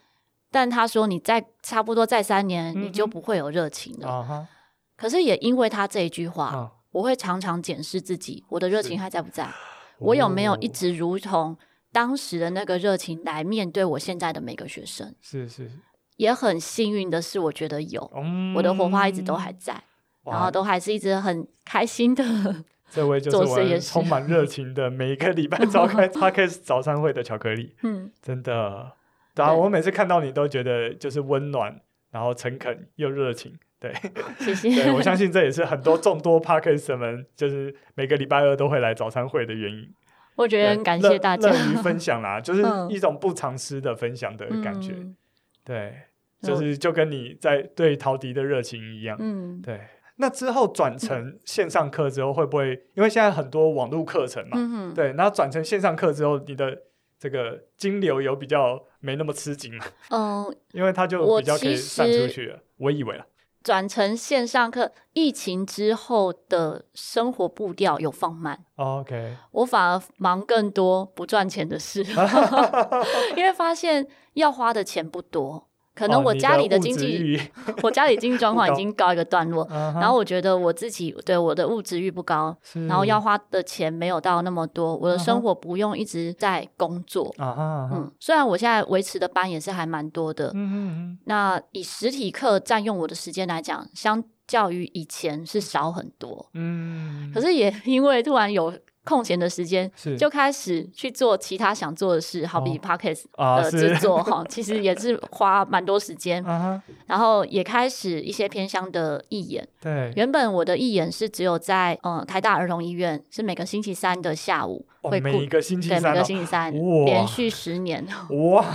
Speaker 2: 但他说你再差不多再三年，你就不会有热情了。可是也因为他这一句话，嗯、我会常常检视自己，我的热情还在不在？是我有没有一直如同当时的那个热情来面对我现在的每个学生？
Speaker 1: 是是。
Speaker 2: 也很幸运的是，我觉得有、嗯、我的火花一直都还在，然后都还是一直很开心的。
Speaker 1: 这位就是我充满热情的，每一个礼拜召开 *laughs* Podcast 早餐会的巧克力。*laughs* 嗯，真的，然后我每次看到你都觉得就是温暖，然后诚恳又热情。对，
Speaker 2: 谢谢。
Speaker 1: 对，我相信这也是很多众多 Podcast 们就是每个礼拜二都会来早餐会的原因。
Speaker 2: 我觉得很感谢大家
Speaker 1: 乐于分享啦，就是 *laughs* 一种不藏私的分享的感觉。嗯、对。就是就跟你在对陶笛的热情一样，嗯，对。那之后转成线上课之后，会不会因为现在很多网络课程嘛，嗯，对，然后转成线上课之后，你的这个金流有比较没那么吃紧嘛？嗯，*laughs* 因为它就比较可以散出去了。我，我以为了，
Speaker 2: 转成线上课，疫情之后的生活步调有放慢。
Speaker 1: OK，
Speaker 2: 我反而忙更多不赚钱的事，*laughs* 因为发现要花的钱不多。可能我家里的经济，哦、我家里经济状况已经告一个段落，然后我觉得我自己对我的物质欲不高，然后要花的钱没有到那么多，我的生活不用一直在工作。啊啊嗯，虽然我现在维持的班也是还蛮多的，嗯那以实体课占用我的时间来讲，相较于以前是少很多。嗯，可是也因为突然有。空闲的时间就开始去做其他想做的事，好比 Podcast 的制作哈，其实也是花蛮多时间。*laughs* 然后也开始一些偏乡的义演。对，原本我的义演是只有在嗯台大儿童医院，是每个星期三的下午会。
Speaker 1: 每一个星期三，
Speaker 2: 每个星期三，连续十年。哇！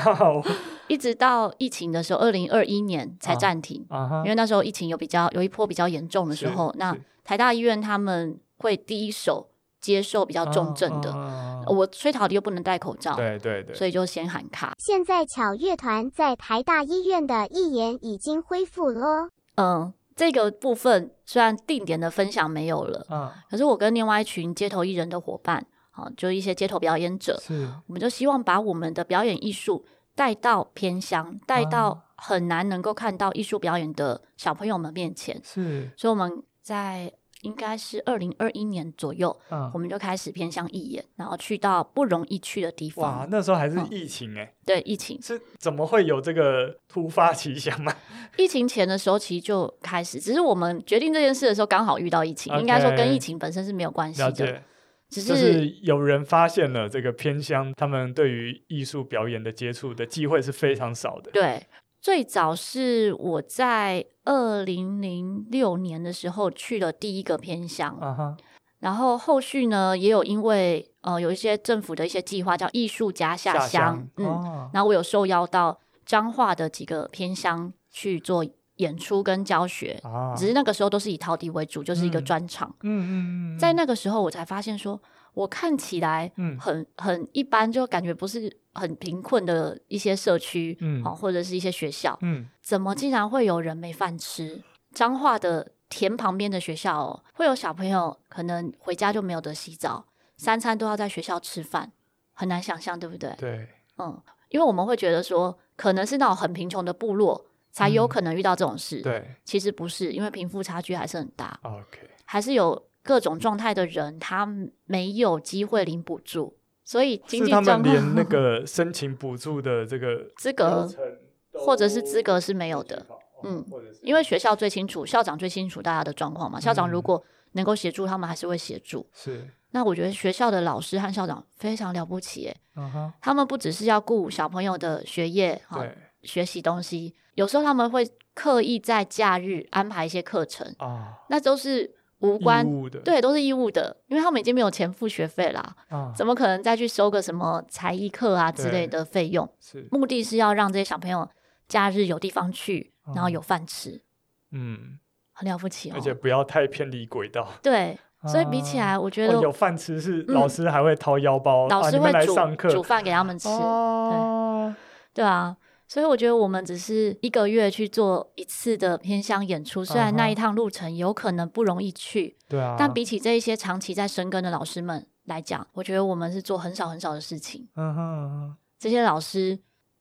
Speaker 2: *laughs* 一直到疫情的时候，二零二一年才暂停。因为那时候疫情有比较有一波比较严重的时候，那台大医院他们会第一手。接受比较重症的，啊啊、我吹陶笛又不能戴口罩，
Speaker 1: 对对对，
Speaker 2: 所以就先喊卡。
Speaker 4: 现在巧乐团在台大医院的义演已经恢复了。
Speaker 2: 嗯，这个部分虽然定点的分享没有了，嗯，可是我跟另外一群街头艺人的伙伴，好，就一些街头表演者，是，我们就希望把我们的表演艺术带到偏乡，带到很难能够看到艺术表演的小朋友们面前，是，所以我们在。应该是二零二一年左右，嗯，我们就开始偏向义演，然后去到不容易去的地方。
Speaker 1: 哇，那时候还是疫情哎、欸嗯，
Speaker 2: 对，疫情
Speaker 1: 是怎么会有这个突发奇想嘛？*laughs*
Speaker 2: 疫情前的时候其实就开始，只是我们决定这件事的时候刚好遇到疫情，Okay 应该说跟疫情本身是没有关系的，
Speaker 1: 只是，就是有人发现了这个偏乡，他们对于艺术表演的接触的机会是非常少的，
Speaker 2: 对。最早是我在二零零六年的时候去了第一个偏乡，uh huh. 然后后续呢也有因为呃有一些政府的一些计划叫艺术家下乡，下乡嗯，oh. 然后我有受邀到彰化的几个偏乡去做演出跟教学，uh. 只是那个时候都是以陶笛为主，就是一个专场，嗯嗯嗯，在那个时候我才发现说。我看起来很很一般，就感觉不是很贫困的一些社区，嗯，或者是一些学校，嗯，怎么竟然会有人没饭吃？彰化的田旁边的学校哦，会有小朋友可能回家就没有得洗澡，三餐都要在学校吃饭，很难想象，对不对？
Speaker 1: 对，
Speaker 2: 嗯，因为我们会觉得说，可能是那种很贫穷的部落才有可能遇到这种事，
Speaker 1: 对，
Speaker 2: 其实不是，因为贫富差距还是很大
Speaker 1: ，OK，
Speaker 2: 还是有。各种状态的人，他没有机会领补助，所以经济状况，
Speaker 1: 他们连那 *laughs* 个申请补助的这个
Speaker 2: 资格或者是资格是没有的。嗯，因为学校最清楚，校长最清楚大家的状况嘛。校长如果能够协助，他们还是会协助。是。那我觉得学校的老师和校长非常了不起，哎，他们不只是要顾小朋友的学业，对，学习东西，有时候他们会刻意在假日安排一些课程啊，那都是。无关，对，都是义务的，因为他们已经没有钱付学费啦，啊、怎么可能再去收个什么才艺课啊之类的费用？是，目的是要让这些小朋友假日有地方去，然后有饭吃，嗯，很了不起哦，
Speaker 1: 而且不要太偏离轨道。
Speaker 2: 对，所以比起来，我觉得、
Speaker 1: 哦、有饭吃是老师还会掏腰包，
Speaker 2: 嗯、老师会煮、
Speaker 1: 啊、
Speaker 2: 煮饭给他们吃，啊、对，对啊。所以我觉得我们只是一个月去做一次的偏乡演出，虽然那一趟路程有可能不容易去，
Speaker 1: 对啊，
Speaker 2: 但比起这一些长期在深耕的老师们来讲，我觉得我们是做很少很少的事情。
Speaker 1: 嗯哼
Speaker 2: 这些老师。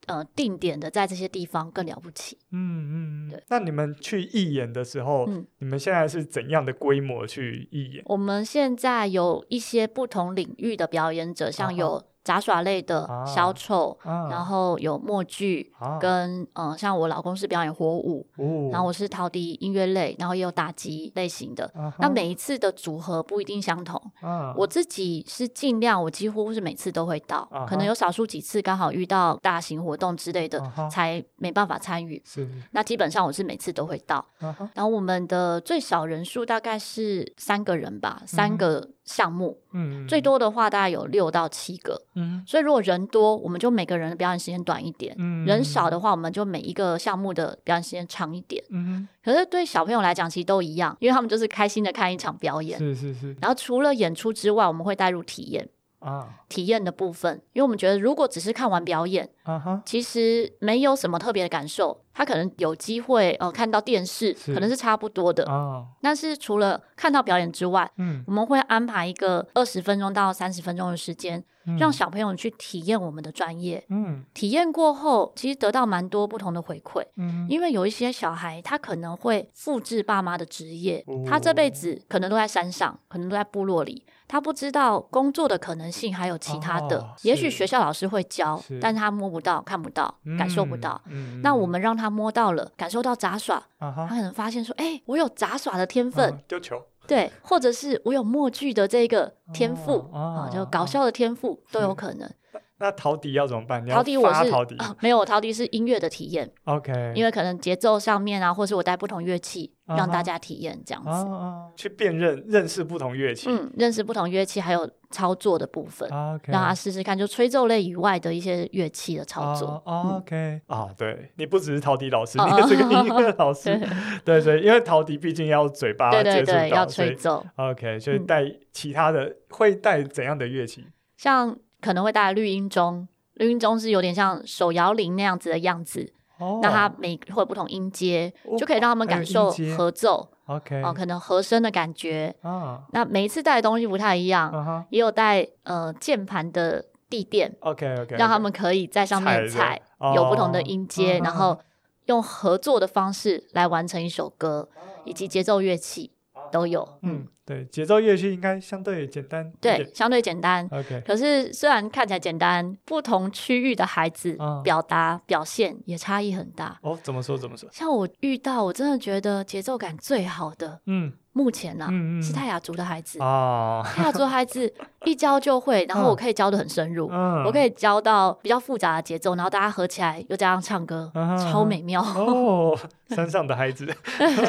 Speaker 2: 呃，定点的在这些地方更了不起。
Speaker 1: 嗯嗯，
Speaker 2: 对。
Speaker 1: 那你们去义演的时候，嗯，你们现在是怎样的规模去义演？
Speaker 2: 我们现在有一些不同领域的表演者，像有。杂耍类的小丑，啊、然后有默剧，啊、跟嗯、呃，像我老公是表演火舞，哦、然后我是陶笛音乐类，然后也有打击类型的。啊、那每一次的组合不一定相同。啊、我自己是尽量，我几乎是每次都会到，啊、可能有少数几次刚好遇到大型活动之类的，啊、才没办法参与。是，那基本上我是每次都会到。啊、然后我们的最少人数大概是三个人吧，三个。嗯项目，嗯，最多的话大概有六到七个，嗯，所以如果人多，我们就每个人的表演时间短一点，嗯，人少的话，我们就每一个项目的表演时间长一点，嗯，可是对小朋友来讲，其实都一样，因为他们就是开心的看一场表演，是是是。然后除了演出之外，我们会带入体验。啊，体验的部分，因为我们觉得，如果只是看完表演，啊哈，其实没有什么特别的感受。他可能有机会，呃，看到电视，可能是差不多的。哦，但是除了看到表演之外，嗯，我们会安排一个二十分钟到三十分钟的时间，让小朋友去体验我们的专业。嗯，体验过后，其实得到蛮多不同的回馈。嗯，因为有一些小孩，他可能会复制爸妈的职业，他这辈子可能都在山上，可能都在部落里。他不知道工作的可能性还有其他的，哦、也许学校老师会教，是但是他摸不到、看不到、嗯、感受不到。嗯、那我们让他摸到了，感受到杂耍，嗯、他可能发现说：“哎、欸，我有杂耍的天分。”
Speaker 1: 丢球。
Speaker 2: 对，或者是我有默剧的这个天赋啊、就搞笑的天赋都有可能。
Speaker 1: 那陶笛要怎么办？
Speaker 2: 陶笛我是啊，没有陶笛是音乐的体验。OK，因为可能节奏上面啊，或是我带不同乐器，让大家体验这样子。
Speaker 1: 去辨认、认识不同乐器。
Speaker 2: 嗯，认识不同乐器，还有操作的部分，让他试试看，就吹奏类以外的一些乐器的操作。
Speaker 1: OK，啊，对，你不只是陶笛老师，你也是个音乐老师。对 *laughs* 对，因为陶笛毕竟要嘴巴接触到，
Speaker 2: 要吹奏。
Speaker 1: OK，所以带其他的会带怎样的乐器？
Speaker 2: 像。可能会带绿音钟，绿音钟是有点像手摇铃那样子的样子，哦、那它每会有不同音阶，哦、就可以让他们感受合奏。OK，哦，可能和声的感觉。哦、那每一次带的东西不太一样，哦、也有带呃键盘的地垫。OK OK，让他们可以在上面踩，有不同的音阶，哦、然后用合作的方式来完成一首歌，哦、以及节奏乐器。都有，嗯，
Speaker 1: 对，节奏乐器应该相对简单，
Speaker 2: 对，相对简单。OK，可是虽然看起来简单，不同区域的孩子表达表现也差异很大。
Speaker 1: 哦，怎么说？怎么说？
Speaker 2: 像我遇到，我真的觉得节奏感最好的，嗯。目前呢，是泰雅族的孩子哦，泰雅族的孩子一教就会，然后我可以教的很深入，嗯我可以教到比较复杂的节奏，然后大家合起来又加上唱歌，超美妙
Speaker 1: 哦。山上的孩子，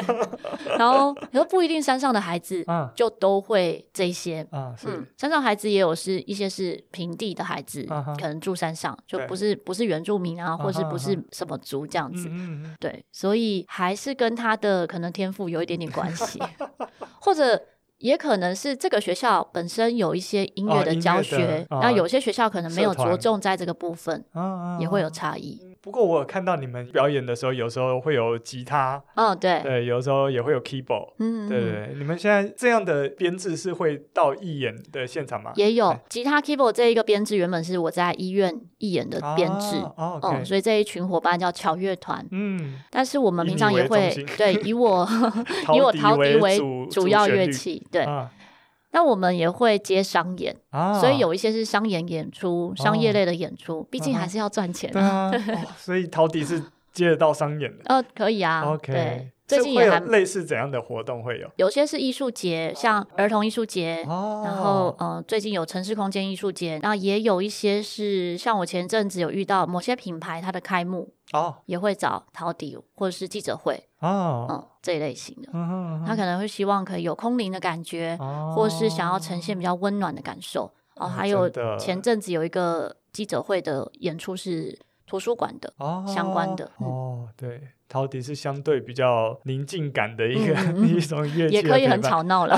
Speaker 1: *laughs*
Speaker 2: 然后可是不一定山上的孩子就都会这些。啊，是。山上孩子也有是一些是平地的孩子，可能住山上就不是不是原住民啊，或是不是什么族这样子，对，所以还是跟他的可能天赋有一点点关系。*laughs* 或者也可能是这个学校本身有一些音乐的教学，那有些学校可能没有着重在这个部分，也会有差异。
Speaker 1: 不过我有看到你们表演的时候，有时候会有吉他，
Speaker 2: 哦，对，
Speaker 1: 对，有时候也会有 keyboard，嗯，对对。你们现在这样的编制是会到义演的现场吗？
Speaker 2: 也有吉他 keyboard 这一个编制，原本是我在医院义演的编制，哦，所以这一群伙伴叫巧乐团，嗯，但是我们平常也会对以我 *laughs* 以我陶笛为主要乐器，对。那我们也会接商演，啊、所以有一些是商演演出、哦、商业类的演出，毕竟还是要赚钱啊。
Speaker 1: 所以陶笛是接得到商演的。*laughs*
Speaker 2: 呃，可以啊。OK。对，
Speaker 1: 最近也还类似怎样的活动会有？
Speaker 2: 有些是艺术节，像儿童艺术节，哦、然后呃，最近有城市空间艺术节，然后也有一些是像我前阵子有遇到某些品牌它的开幕。哦，也会找陶笛或者是记者会哦，嗯，这一类型的，他可能会希望可以有空灵的感觉，或是想要呈现比较温暖的感受。哦，还有前阵子有一个记者会的演出是图书馆的相关的。哦，
Speaker 1: 对。陶笛是相对比较宁静感的一个、嗯、*laughs* 一种乐器，
Speaker 2: 也可以很吵闹了。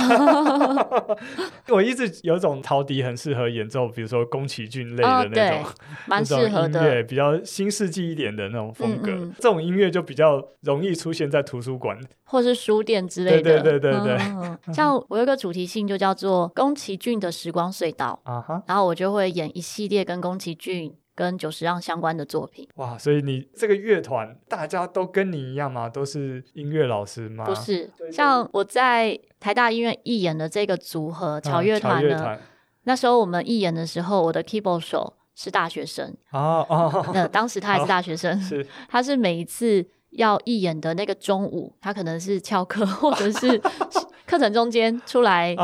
Speaker 2: *laughs*
Speaker 1: 我一直有种陶笛很适合演奏，比如说宫崎骏类的那种，*laughs* 蛮、哦、适合的，比较新世纪一点的那种风格。嗯嗯，这种音乐就比较容易出现在图书馆
Speaker 2: 或是书店之类的。
Speaker 1: 对对对
Speaker 2: 对对，像我有一个主题性就叫做宫崎骏的时光隧道啊哈，然后我就会演一系列跟宫崎骏。跟久石让相关的作品
Speaker 1: 哇，所以你这个乐团大家都跟你一样吗？都是音乐老师吗？
Speaker 2: 不是，像我在台大音乐艺演的这个组合乔乐团呢、嗯，那时候我们艺演的时候，我的 keyboard 手是大学生哦哦，*laughs* 那当时他还是大学生，是 *laughs* 他是每一次要义演的那个中午，他可能是翘课或者是 *laughs* 课程中间出来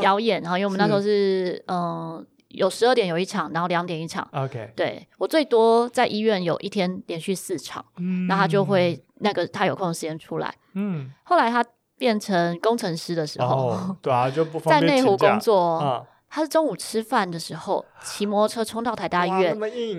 Speaker 2: 表演，然后因为我们那时候是嗯。有十二点有一场，然后两点一场。
Speaker 1: OK，
Speaker 2: 对，我最多在医院有一天连续四场，嗯，那他就会那个他有空的时间出来。嗯，后来他变成工程师的时候，
Speaker 1: 哦、对啊，就不方
Speaker 2: 便在内湖工作。嗯他是中午吃饭的时候骑摩托车冲到台大医院，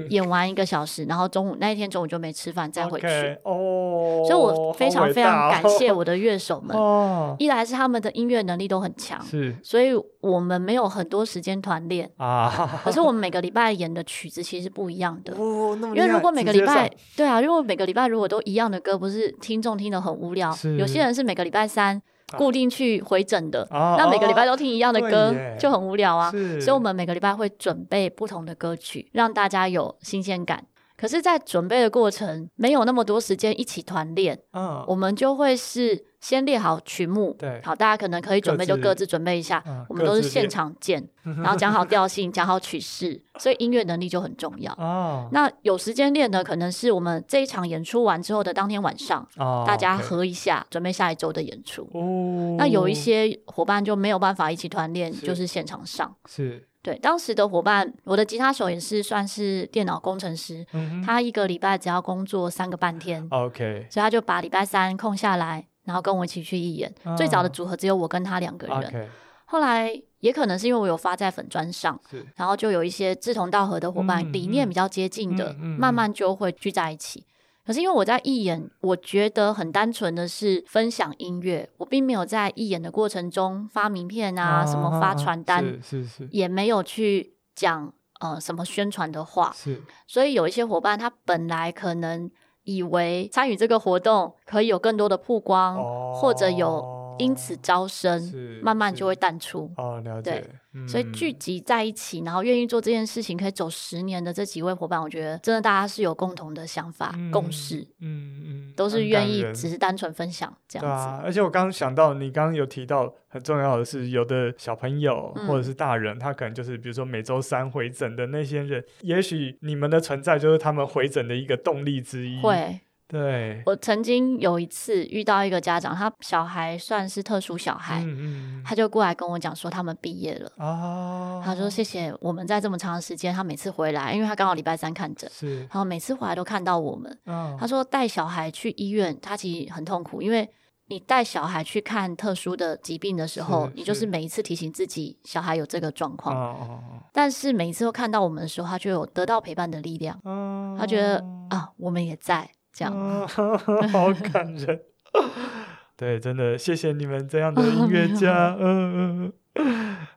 Speaker 2: 演完一个小时，然后中午那一天中午就没吃饭，再回去。
Speaker 1: 哦，
Speaker 2: 所以我非常非常感谢我的乐手们。*laughs* 哦，一来是他们的音乐能力都很强，是，所以我们没有很多时间团练啊。*laughs* 可是我们每个礼拜演的曲子其实不一样的。因为如果每个礼拜，对啊，如果每个礼拜如果都一样的歌，不是听众听得很无聊。有些人是每个礼拜三。固定去回诊的，啊，那每个礼拜都听一样的歌，啊，就很无聊啊。所以，我们每个礼拜会准备不同的歌曲，让大家有新鲜感。可是，在准备的过程，没有那么多时间一起团练，嗯，我们就会是。先列好曲目，对，好，大家可能可以准备就各自准备一下。嗯、我们都是现场见，*laughs* 然后讲好调性，讲好曲式，所以音乐能力就很重要。哦，那有时间练的可能是我们这一场演出完之后的当天晚上，哦、大家合一下，准备下一周的演出。哦，那有一些伙伴就没有办法一起团练，就是现场上。是，对，当时的伙伴，我的吉他手也是算是电脑工程师，嗯、他一个礼拜只要工作三个半天。OK，所以他就把礼拜三空下来。然后跟我一起去义演，嗯，最早的组合只有我跟他两个人。后来也可能是因为我有发在粉砖上，然后就有一些志同道合的伙伴，嗯，理念比较接近的，嗯，慢慢就会聚在一起。可是因为我在义演，我觉得很单纯的是分享音乐，我并没有在义演的过程中发名片啊，啊什么发传单，是是是，也没有去讲呃什么宣传的话。是，所以有一些伙伴他本来可能。以为参与这个活动可以有更多的曝光，哦、或者有因此招生，慢慢就会淡出。哦，了解。对，嗯、所以聚集在一起，然后愿意做这件事情，可以走十年的这几位伙伴，我觉得真的大家是有共同的想法、嗯、共识。嗯嗯，都是愿意只是单纯分享这样子。
Speaker 1: 啊、而且我刚刚想到，你刚刚有提到很重要的是，有的小朋友或者是大人，嗯、他可能就是比如说每周三回诊的那些人，也许你们的存在就是他们回诊的一个动力之一。
Speaker 2: 会。
Speaker 1: 对，
Speaker 2: 我曾经有一次遇到一个家长，他小孩算是特殊小孩，嗯嗯，他就过来跟我讲说他们毕业了，哦，他说谢谢我们在这么长的时间，他每次回来，因为他刚好礼拜三看诊，是，然后每次回来都看到我们，哦，他说带小孩去医院，他其实很痛苦，因为你带小孩去看特殊的疾病的时候，你就是每一次提醒自己小孩有这个状况，哦，但是每一次都看到我们的时候，他就有得到陪伴的力量，哦，他觉得啊，我们也在。这样、嗯，*laughs*
Speaker 1: 好感人。*laughs* 对，真的谢谢你们这样的音乐家。嗯嗯。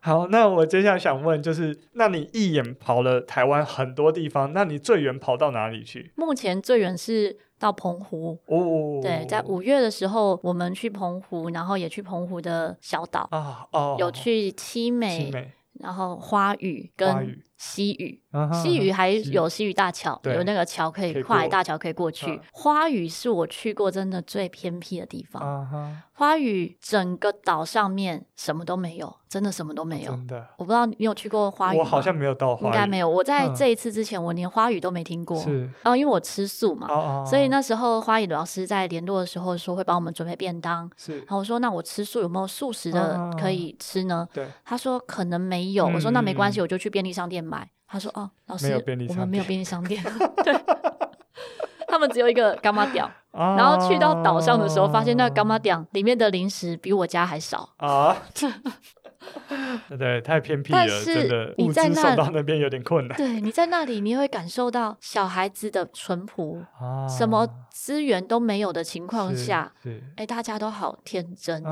Speaker 1: 好，那我接下来想问，就是那你一眼跑了台湾很多地方，那你最远跑到哪里去？
Speaker 2: 目前最远是到澎湖。哦。对，在五月的时候，我们去澎湖，然后也去澎湖的小岛啊，哦，有去七美，七美然后花语跟。西屿，西屿还有西屿大桥，有那个桥可以跨海大桥可以过去。花屿是我去过真的最偏僻的地方。花屿整个岛上面什么都没有，真的什么都没有。真的，我不知道你有去过花屿吗？
Speaker 1: 我好像没有到花，
Speaker 2: 应该没有。我在这一次之前，我连花屿都没听过。是，然后因为我吃素嘛，所以那时候花语老师在联络的时候说会帮我们准备便当。是，然后我说那我吃素有没有素食的可以吃呢？对，他说可能没有。我说那没关系，我就去便利商店买。他说：“哦，老师，我们没有便利商店，*laughs* 对，他们只有一个干妈店。然后去到岛上的时候，发现那个柑仔店里面的零食比我家还少啊。*laughs* *laughs*
Speaker 1: 对，太偏僻了，
Speaker 2: 但是
Speaker 1: 真的
Speaker 2: 在那
Speaker 1: 资送到那边有点困难。
Speaker 2: 对，你在那里，你会感受到小孩子的淳朴，
Speaker 1: 啊
Speaker 2: 什么资源都没有的情况下，
Speaker 1: 是
Speaker 2: 哎，大家都好天真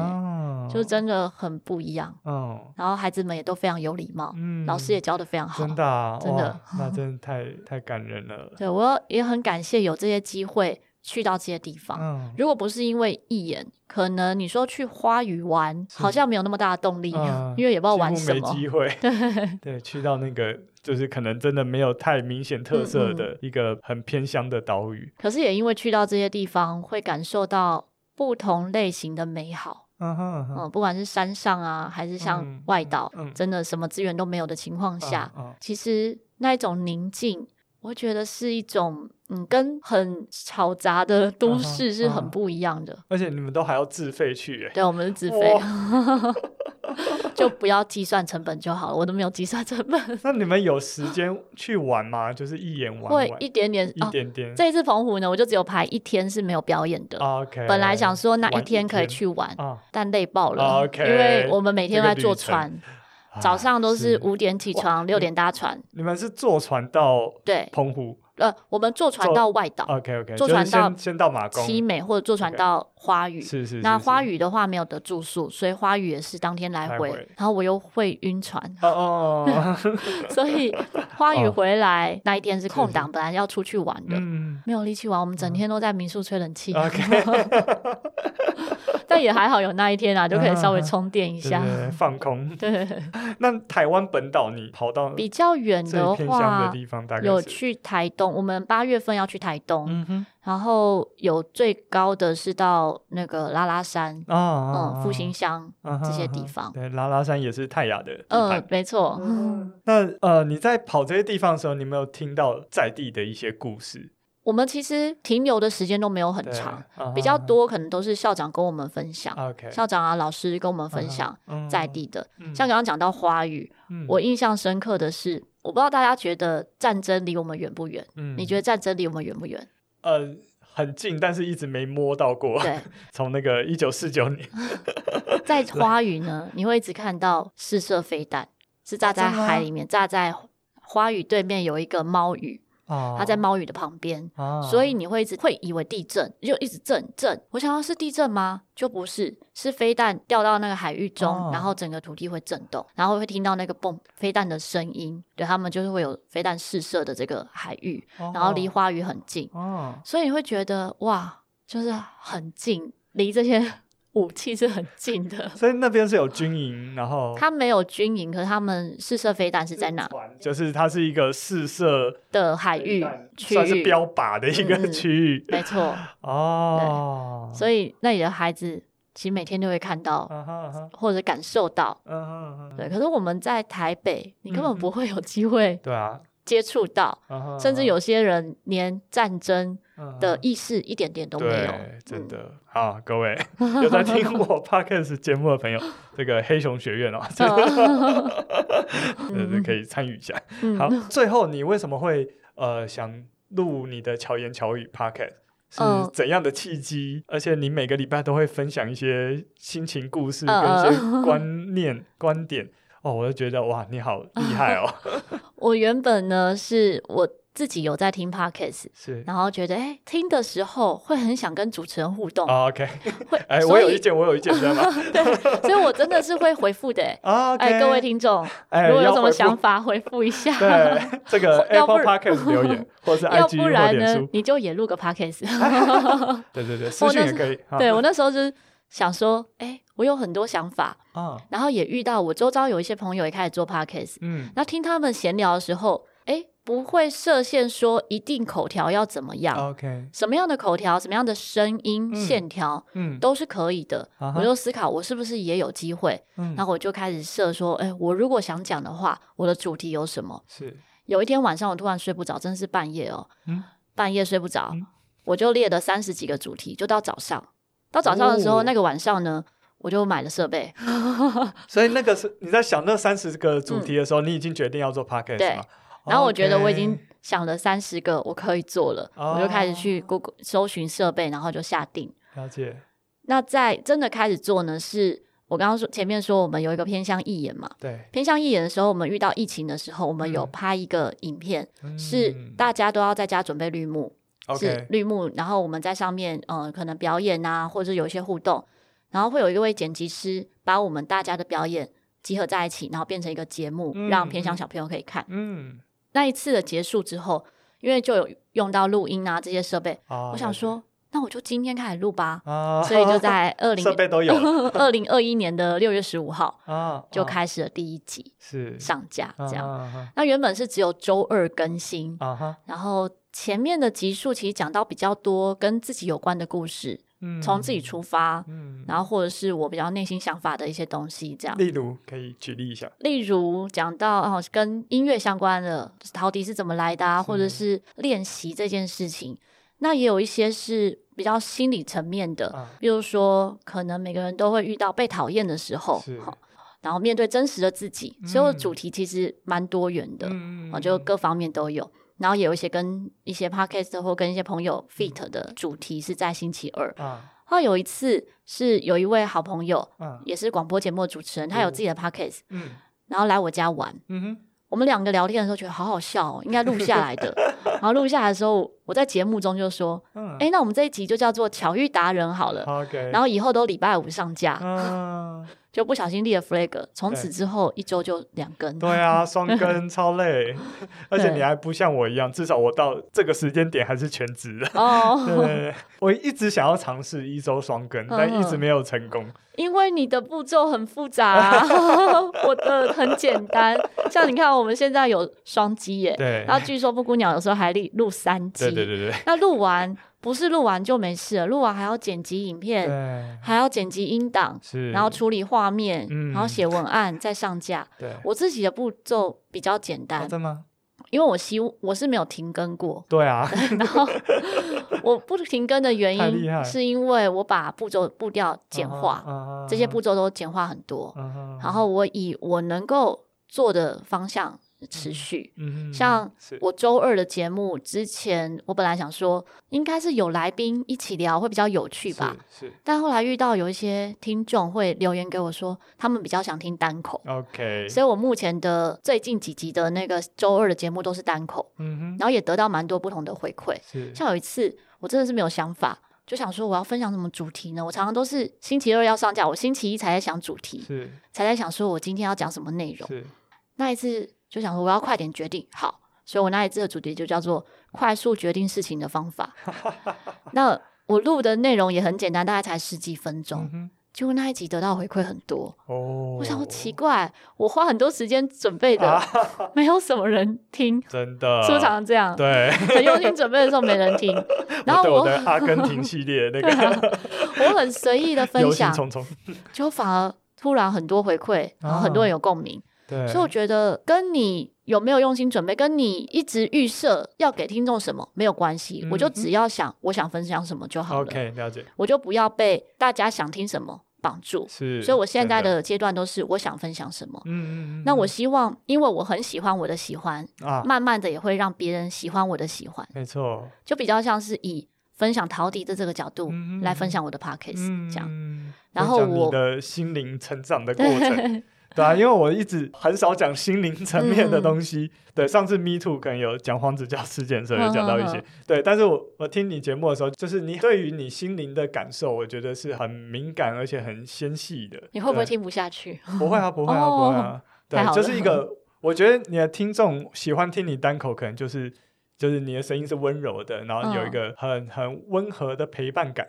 Speaker 2: 就真的很不一样。
Speaker 1: 哦，
Speaker 2: 然后孩子们也都非常有礼貌，
Speaker 1: 嗯
Speaker 2: 老师也教的非常好。
Speaker 1: 真的啊
Speaker 2: 真的
Speaker 1: 那真的太太感人了。
Speaker 2: 对我也很感谢有这些机会去到这些地方。
Speaker 1: 嗯
Speaker 2: 如果不是因为一眼，可能你说去花语玩，好像没有那么大的动力，
Speaker 1: 嗯
Speaker 2: 因为也不知道玩什么。
Speaker 1: 机会。
Speaker 2: 对，*laughs*
Speaker 1: 对，去到那个就是可能真的没有太明显特色
Speaker 2: 嗯
Speaker 1: 的一个很偏乡的岛屿。
Speaker 2: 可是也因为去到这些地方，会感受到不同类型的美好。
Speaker 1: 嗯哼嗯哼
Speaker 2: 嗯，不管是山上啊，还是像
Speaker 1: 嗯
Speaker 2: 外
Speaker 1: 岛，
Speaker 2: 真的什么资源都没有的情况下，其实那一种宁静，我觉得是一种嗯，跟很嘈杂的都市是很不一样的。
Speaker 1: 而且你们都还要自费去，哎，
Speaker 2: 对，我们是自费，*laughs* 就不要计算成本就好了。我都没有计算成本，
Speaker 1: 那你们有时间去玩吗？就是一眼玩玩
Speaker 2: 会一点点
Speaker 1: 一
Speaker 2: 哦。
Speaker 1: 点点。
Speaker 2: 这一次澎湖呢，我就只有排一天是没有表演的。
Speaker 1: OK，
Speaker 2: 本来想说那一天可以去玩，
Speaker 1: 啊，
Speaker 2: 但累爆了。因为我们每天都在坐船，早上都是
Speaker 1: 是。
Speaker 2: 五点起床，六点搭船。
Speaker 1: 你们是坐船到
Speaker 2: 对，
Speaker 1: 澎湖？
Speaker 2: 呃，我们坐船到外岛
Speaker 1: ？OK OK，
Speaker 2: 坐船到
Speaker 1: 先先到马公，
Speaker 2: 七美，或者坐船到花语。
Speaker 1: 是是
Speaker 2: 那花语的话没有得住宿，所以花语也是当天来回。
Speaker 1: 回
Speaker 2: 然后我又会晕船，
Speaker 1: 哦哦，哦 *laughs* *laughs*
Speaker 2: 所以花语回来、那一天是空
Speaker 1: 档，
Speaker 2: 本来要出去玩的，
Speaker 1: 嗯
Speaker 2: 没有力气玩。我们整天都在民宿吹冷气
Speaker 1: ，，OK，*laughs*
Speaker 2: 但也还好有那一天啊，就可以稍微充电一下。
Speaker 1: 放空。
Speaker 2: 对，
Speaker 1: 那台湾本岛你跑到
Speaker 2: 比较
Speaker 1: 远
Speaker 2: 的话，
Speaker 1: 地方，大概
Speaker 2: 有去台东，我们八月份要去台东，
Speaker 1: 嗯哼
Speaker 2: 然后有最高的是到那个拉拉山，嗯，复兴乡
Speaker 1: 啊
Speaker 2: 这些地方。
Speaker 1: 对，拉拉山也是泰雅的
Speaker 2: 嗯
Speaker 1: 盘，。
Speaker 2: 没错。
Speaker 1: 那呃，你在跑这些地方的时候，你有没有听到在地的一些故事？
Speaker 2: 我们其实停留的时间都没有很
Speaker 1: 对
Speaker 2: 长，
Speaker 1: 啊
Speaker 2: 比较多可能都是校长跟我们分享
Speaker 1: ，OK，
Speaker 2: 校长啊、老师跟我们分享
Speaker 1: 嗯
Speaker 2: 在地的。
Speaker 1: 嗯
Speaker 2: 像刚刚讲到花语，
Speaker 1: 嗯
Speaker 2: 我印象深刻的是，我不知道大家觉得战争离我们远不远？
Speaker 1: 嗯
Speaker 2: 你觉得战争离我们远不远？
Speaker 1: 呃很近，但是一直没摸到过。
Speaker 2: 对，*laughs*
Speaker 1: 从那个一九四九年，*laughs*
Speaker 2: 在 *laughs* 花语呢，你会一直看到试射飞弹，是炸在海里面，炸在花语对面有一个猫语，
Speaker 1: 哦
Speaker 2: 它在猫语的旁边。
Speaker 1: 啊
Speaker 2: 所以你会一直会以为地震，就一直震震。我想要是地震吗？就不是，是飞弹掉到那个海域中，
Speaker 1: 哦
Speaker 2: 然后整个土地会震动，然后会听到那个嘣飞弹的声音。对他们就是会有飞弹试射的这个海域，然后离花语很近，
Speaker 1: 哦，
Speaker 2: 所以你会觉得哇，就是很近，离这些武器是很近的。*laughs*
Speaker 1: 所以那边是有军营，然后
Speaker 2: 他没有军营，可是他们试射飞弹是在哪
Speaker 1: 就是它是一个试射
Speaker 2: 的海域区
Speaker 1: 算是？标靶的一
Speaker 2: 个
Speaker 1: 区域
Speaker 2: 没错，*laughs*
Speaker 1: 哦，
Speaker 2: 所以那里的孩子其实每天都会看到。或者感受到，对。可是我们在台北，你根
Speaker 1: 嗯
Speaker 2: 本不会有机会
Speaker 1: 对啊，
Speaker 2: 接触到，甚至有些人连
Speaker 1: 战争
Speaker 2: 的意识一点点都没有。
Speaker 1: 对，真
Speaker 2: 嗯
Speaker 1: 的。好，各位 *laughs* 有在听我 *laughs* podcast 节目的朋友，这个黑熊学院哦，*laughs* 可以参与一下。
Speaker 2: 嗯。
Speaker 1: 好，最后你为什么会呃想录你的巧言巧语 podcast？是
Speaker 2: 嗯。
Speaker 1: 怎样的契机？而且你每个礼拜都会分享一些心情故事
Speaker 2: 嗯
Speaker 1: 跟一些观念、观点。哦，我就觉得哇，你好厉害哦！
Speaker 2: 我原本呢是我自己有在听 podcast，
Speaker 1: 是
Speaker 2: 然后觉得哎听的时候会很想跟主持人互动，
Speaker 1: 哦 OK，*laughs*
Speaker 2: 会，
Speaker 1: 哎，我有意见，我有意见，知道吗？*laughs*
Speaker 2: 对所以我真的是会回复的 *laughs* 哎。
Speaker 1: 啊
Speaker 2: 哎，各位听众，
Speaker 1: 哎
Speaker 2: 如果有什
Speaker 1: 么
Speaker 2: 想法，回复一下。
Speaker 1: 对，这个
Speaker 2: 要不
Speaker 1: Apple Podcast 留言，或是
Speaker 2: 要
Speaker 1: IG
Speaker 2: 不
Speaker 1: 或
Speaker 2: 然呢
Speaker 1: 脸书，，
Speaker 2: 你就也录个 podcast。
Speaker 1: 对对对，私
Speaker 2: 我那时
Speaker 1: 讯也可以。啊
Speaker 2: 对我那时候就是想说，哎，我有很多想法，
Speaker 1: 啊，
Speaker 2: 然后也遇到我周遭有一些朋友也开始做 podcast，
Speaker 1: 嗯，
Speaker 2: 那听他们闲聊的时候，哎，不会设限说一定口条要怎么样
Speaker 1: ，OK，
Speaker 2: 什么样的口条，什么样的声音、
Speaker 1: 嗯
Speaker 2: 线条
Speaker 1: 嗯，
Speaker 2: 都是可以的。
Speaker 1: 啊
Speaker 2: 我就思考，我是不是也有机会？
Speaker 1: 嗯
Speaker 2: 然后我就开始设说，哎，我如果想讲的话，我的主题有什么？
Speaker 1: 是
Speaker 2: 有一天晚上，我突然睡不着，真是半夜哦，
Speaker 1: 嗯
Speaker 2: 半夜睡不着，
Speaker 1: 嗯
Speaker 2: 我就列了三十几个主题，就到早上。到早上的时候，
Speaker 1: 哦
Speaker 2: 那个晚上呢，我就买了设备，*laughs*
Speaker 1: 所以那个是你在想那三十个主题的时候，你已经决定要做
Speaker 2: 对
Speaker 1: 吗？
Speaker 2: 然后我觉得我已经想了三十个我可以做了，
Speaker 1: 哦
Speaker 2: 我就开始去 Google 搜寻设备，然后就下定。
Speaker 1: 了解，
Speaker 2: 那在真的开始做呢，是我刚刚说前面说我们有一个偏向义演嘛，
Speaker 1: 对，
Speaker 2: 偏向义演的时候，我们遇到疫情的时候，我们有拍一个影片，嗯、是大家都要在家准备绿幕，嗯、是绿幕，然后我们在上面，呃，可能表演啊，或者有一些互动，然后会有一位剪辑师把我们大家的表演集合在一起，然后变成一个节目，嗯、让偏乡小朋友可以看。嗯，那一次的结束之后，因为就有用到录音啊这些设备，哦、我想说。那我就今天开始录吧，啊、所以就在 *laughs* 二零设备都有 *laughs* 二零二一年的六月十五号啊，就开始了第一集是上架这样。啊、那原本是只有周二更新，啊、然后前面的集数其实讲到比较多跟自己有关的故事，嗯、从自己出发，嗯、然后或者是我比较内心想法的一些东西这样。
Speaker 1: 例如可以举例一下，
Speaker 2: 例如讲到哦跟音乐相关的，陶笛是怎么来的，啊，或者是练习这件事情。那也有一些是比较心理层面的，啊、比如说，可能每个人都会遇到被讨厌的时候，是然后面对真实的自己，嗯、所以主题其实蛮多元的，嗯、就各方面都有。然后也有一些跟一些 podcast 或跟一些朋友 fit 的主题是在星期二。啊，后来有一次是有一位好朋友，嗯、也是广播节目的主持人，他有自己的 podcast，嗯，然后来我家玩，嗯哼。我们两个聊天的时候觉得好好笑哦，应该录下来的。*laughs* 然后录下来的时候，我在节目中就说：“嗯，哎，那我们这一集就叫做巧遇达人好了。” Okay. 然后以后都礼拜五上架。嗯就不小心立了 flag，从此之后一周就两更。
Speaker 1: 对啊，双更 *laughs* 超累，而且你还不像我一样，至少我到这个时间点还是全职的。哦，对，我一直想要尝试一周双更，但一直没有成功。
Speaker 2: 因为你的步骤很复杂，*laughs* 我的很简单。像你看，我们现在有双击耶，对。然后据说布谷鸟有时候还录录三机，对对对对。那录完。不是录完就没事了，录完还要剪辑影片，对还要剪辑音档，是然后处理画面，嗯、然后写文案再上架。对我自己的步骤比较简单，
Speaker 1: 真的吗？
Speaker 2: 因为我希我是没有停更过。
Speaker 1: 对啊，*laughs*
Speaker 2: 然后我不停更的原因是因为我把步骤步调简化，uh uh 这些步骤都简化很多，uh uh. 然后我以我能够做的方向。持续，嗯，像我周二的节目之前，我本来想说应该是有来宾一起聊会比较有趣吧，是。但后来遇到有一些听众会留言给我说，他们比较想听单口，OK。所以我目前的最近几集的那个周二的节目都是单口，嗯哼，然后也得到蛮多不同的回馈，是。像有一次我真的是没有想法，就想说我要分享什么主题呢？我常常都是星期二要上架，我星期一才在想主题，是，才在想说我今天要讲什么内容，是。那一次。就想说我要快点决定好，所以我那一次的主题就叫做快速决定事情的方法。*laughs* 那我录的内容也很简单，大概才十几分钟，嗯、结果那一集得到回馈很多。哦，我想说奇怪，我花很多时间准备的，*laughs* 啊、没有什么人听，*laughs*
Speaker 1: 真的，
Speaker 2: 是不是常常这样？对，很用心准备的时候没人听。然后我，
Speaker 1: 阿根廷系列那个，
Speaker 2: 我很随意的分享，匆匆就反而突然很多回馈，然后很多人有共鸣。所以我觉得跟你有没有用心准备，跟你一直预设要给听众什么没有关系，嗯、我就只要想我想分享什么就好了。
Speaker 1: OK，了解。
Speaker 2: 我就不要被大家想听什么绑住。是，所以我现在的阶段都是我想分享什么。嗯嗯嗯。那我希望，因为我很喜欢我的喜欢，啊、慢慢的也会让别人喜欢我的喜欢。
Speaker 1: 没错。
Speaker 2: 就比较像是以分享陶笛的这个角度来分享我的 Podcast、嗯、这样。然后我
Speaker 1: 的心灵成长的过程。*laughs* 对啊，因为我一直很少讲心灵层面的东西。嗯、对，上次 Me Too 可能有讲黄子佼事件的时候有讲到一些。嗯、对，但是我我听你节目的时候，就是你对于你心灵的感受，我觉得是很敏感而且很纤细的。
Speaker 2: 你会不会听不下去？
Speaker 1: 不会啊，*laughs* 不会啊，不会啊。对，就是一个，我觉得你的听众喜欢听你单口，可能就是就是你的声音是温柔的，然后有一个很很温和的陪伴感。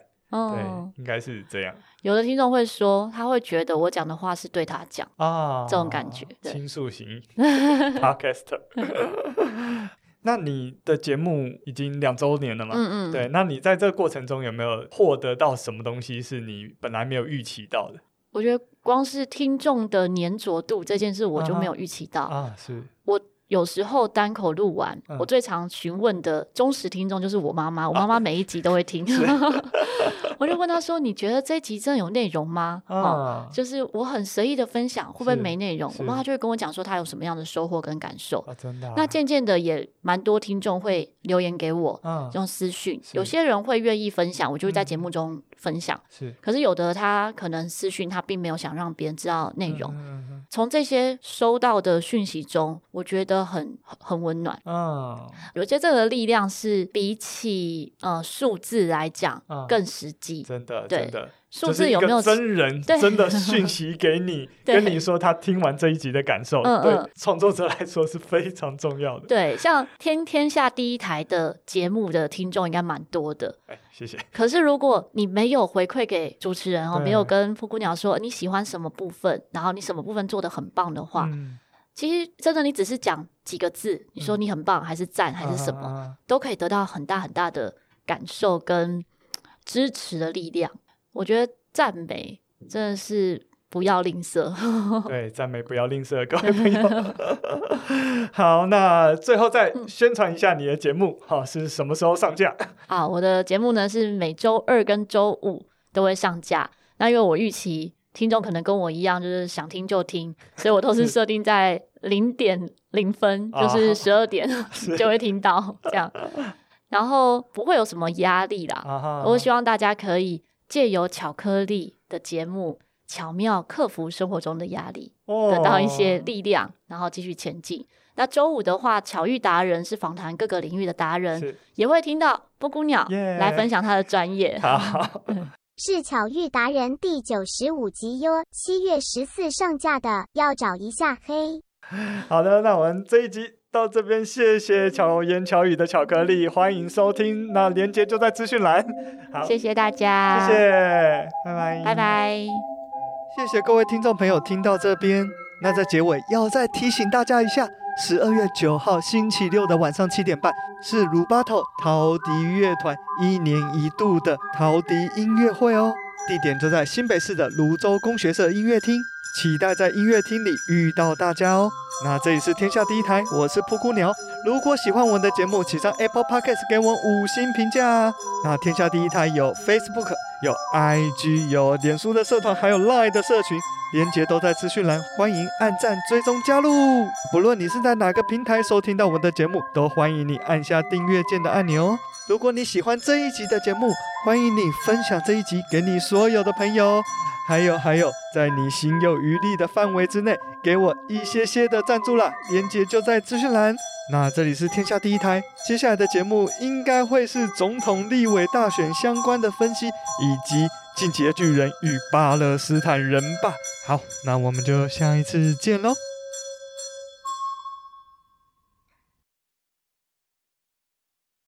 Speaker 1: 对，应该是这样。
Speaker 2: 有的听众会说，他会觉得我讲的话是对他讲啊，这种感觉。
Speaker 1: 倾诉型 *laughs* Podcaster。*laughs* 那你的节目已经两周年了嘛？嗯嗯。对，那你在这个过程中有没有获得到什么东西是你本来没有预期到的？
Speaker 2: 我觉得光是听众的粘着度这件事，我就没有预期到啊。是我。有时候单口录完，嗯、我最常询问的忠实听众就是我妈妈。我妈妈 *laughs* 每一集都会听，啊、*laughs* 我就问她说：“你觉得这一集真的有内容吗？”啊、哦，就是我很随意的分享，会不会没内容？我妈妈就会跟我讲说她有什么样的收获跟感受。啊、真的、啊。那渐渐的也蛮多听众会留言给我，
Speaker 5: 嗯，
Speaker 2: 用私
Speaker 5: 讯。
Speaker 2: 有些人会愿意分享，我就会在节目中分享。
Speaker 5: 是，
Speaker 2: 可是有的他可能私讯，他并没有想让别人知道内容。从这些收到的讯息中，我觉得很很温暖。
Speaker 5: 嗯，
Speaker 2: 有些这个力量是比起呃数字来讲
Speaker 5: 嗯
Speaker 2: 更实际。
Speaker 5: 真的，
Speaker 2: 对
Speaker 5: 真的。
Speaker 2: 数字有没有
Speaker 5: 真人 *laughs* 真的讯息给你，*laughs* 跟你说他听完这一集的感受，
Speaker 2: 嗯嗯
Speaker 5: 对创作者来说是非常重要的。
Speaker 2: 对，像天天下第一台的节目的听众应该蛮多的。
Speaker 5: 哎，谢谢。
Speaker 2: 可是如果你没有回馈给主持人哦，没有跟布姑娘说你喜欢什么部分，然后你什么部分做的很棒的话，
Speaker 5: 嗯，
Speaker 2: 其实真的你只是讲几个字，你说你很棒，还是赞，还是什么，
Speaker 5: 啊
Speaker 2: 都可以得到很大很大的感受跟支持的力量。我觉得赞美真的是不要吝啬。
Speaker 5: 对，*laughs* 赞美不要吝啬，各位朋友。*laughs* 好，那最后再宣传一下你的节目，好，是什么时候上架？*laughs*
Speaker 2: 啊，我的节目呢是每周二跟周五都会上架。那因为我预期听众可能跟我一样，就是想听就听，所以我都是设定在零点零分，就是十二点就会听到这样，然后不会有什么压力啦。
Speaker 5: 啊哈
Speaker 2: 我希望大家可以借由巧克力的节目，巧妙克服生活中的压力。
Speaker 5: 哦
Speaker 2: 得到一些力量，然后继续前进。那周五的话，巧遇达人是访谈各个领域的达人，也会听到布谷
Speaker 5: 鸟
Speaker 2: 来分享他的专业。
Speaker 5: 好，*laughs*
Speaker 4: 是巧遇达人第九十五集哟，七月十四上架的，要找一下嘿。
Speaker 5: 好的，那我们这一集到这边，谢谢巧言巧语的巧克力，欢迎收听，那连接就在资讯栏。好，
Speaker 2: 谢谢大家，
Speaker 5: 谢谢，拜拜，
Speaker 2: 拜拜。
Speaker 1: 谢谢各位听众朋友听到这边。那在结尾要再提醒大家一下，十二月九号星期六的晚上七点半是鲁巴头陶笛乐团一年一度的陶笛音乐会哦，地点就在新北市的泸州工学社音乐厅，期待在音乐厅里遇到大家哦。那这里是天下第一台，我是布谷鸟。如果喜欢我们的节目，请上 Apple Podcast 给我五星评价。那天下第一台有 Facebook、有 IG、有脸书的社团，还有 Line 的社群，连接都在资讯栏，欢迎按赞、追踪、加入。不论你是在哪个平台收听到我们的节目，都欢迎你按下订阅键的按钮哦。如果你喜欢这一集的节目，欢迎你分享这一集给你所有的朋友。还有还有，在你心有余力的范围之内，给我一些些的赞助啦，连接就在资讯栏。那这里是天下第一台，接下来的节目应该会是总统、立委大选相关的分析，以及进击的巨人与巴勒斯坦人吧。好，那我们就下一次见喽。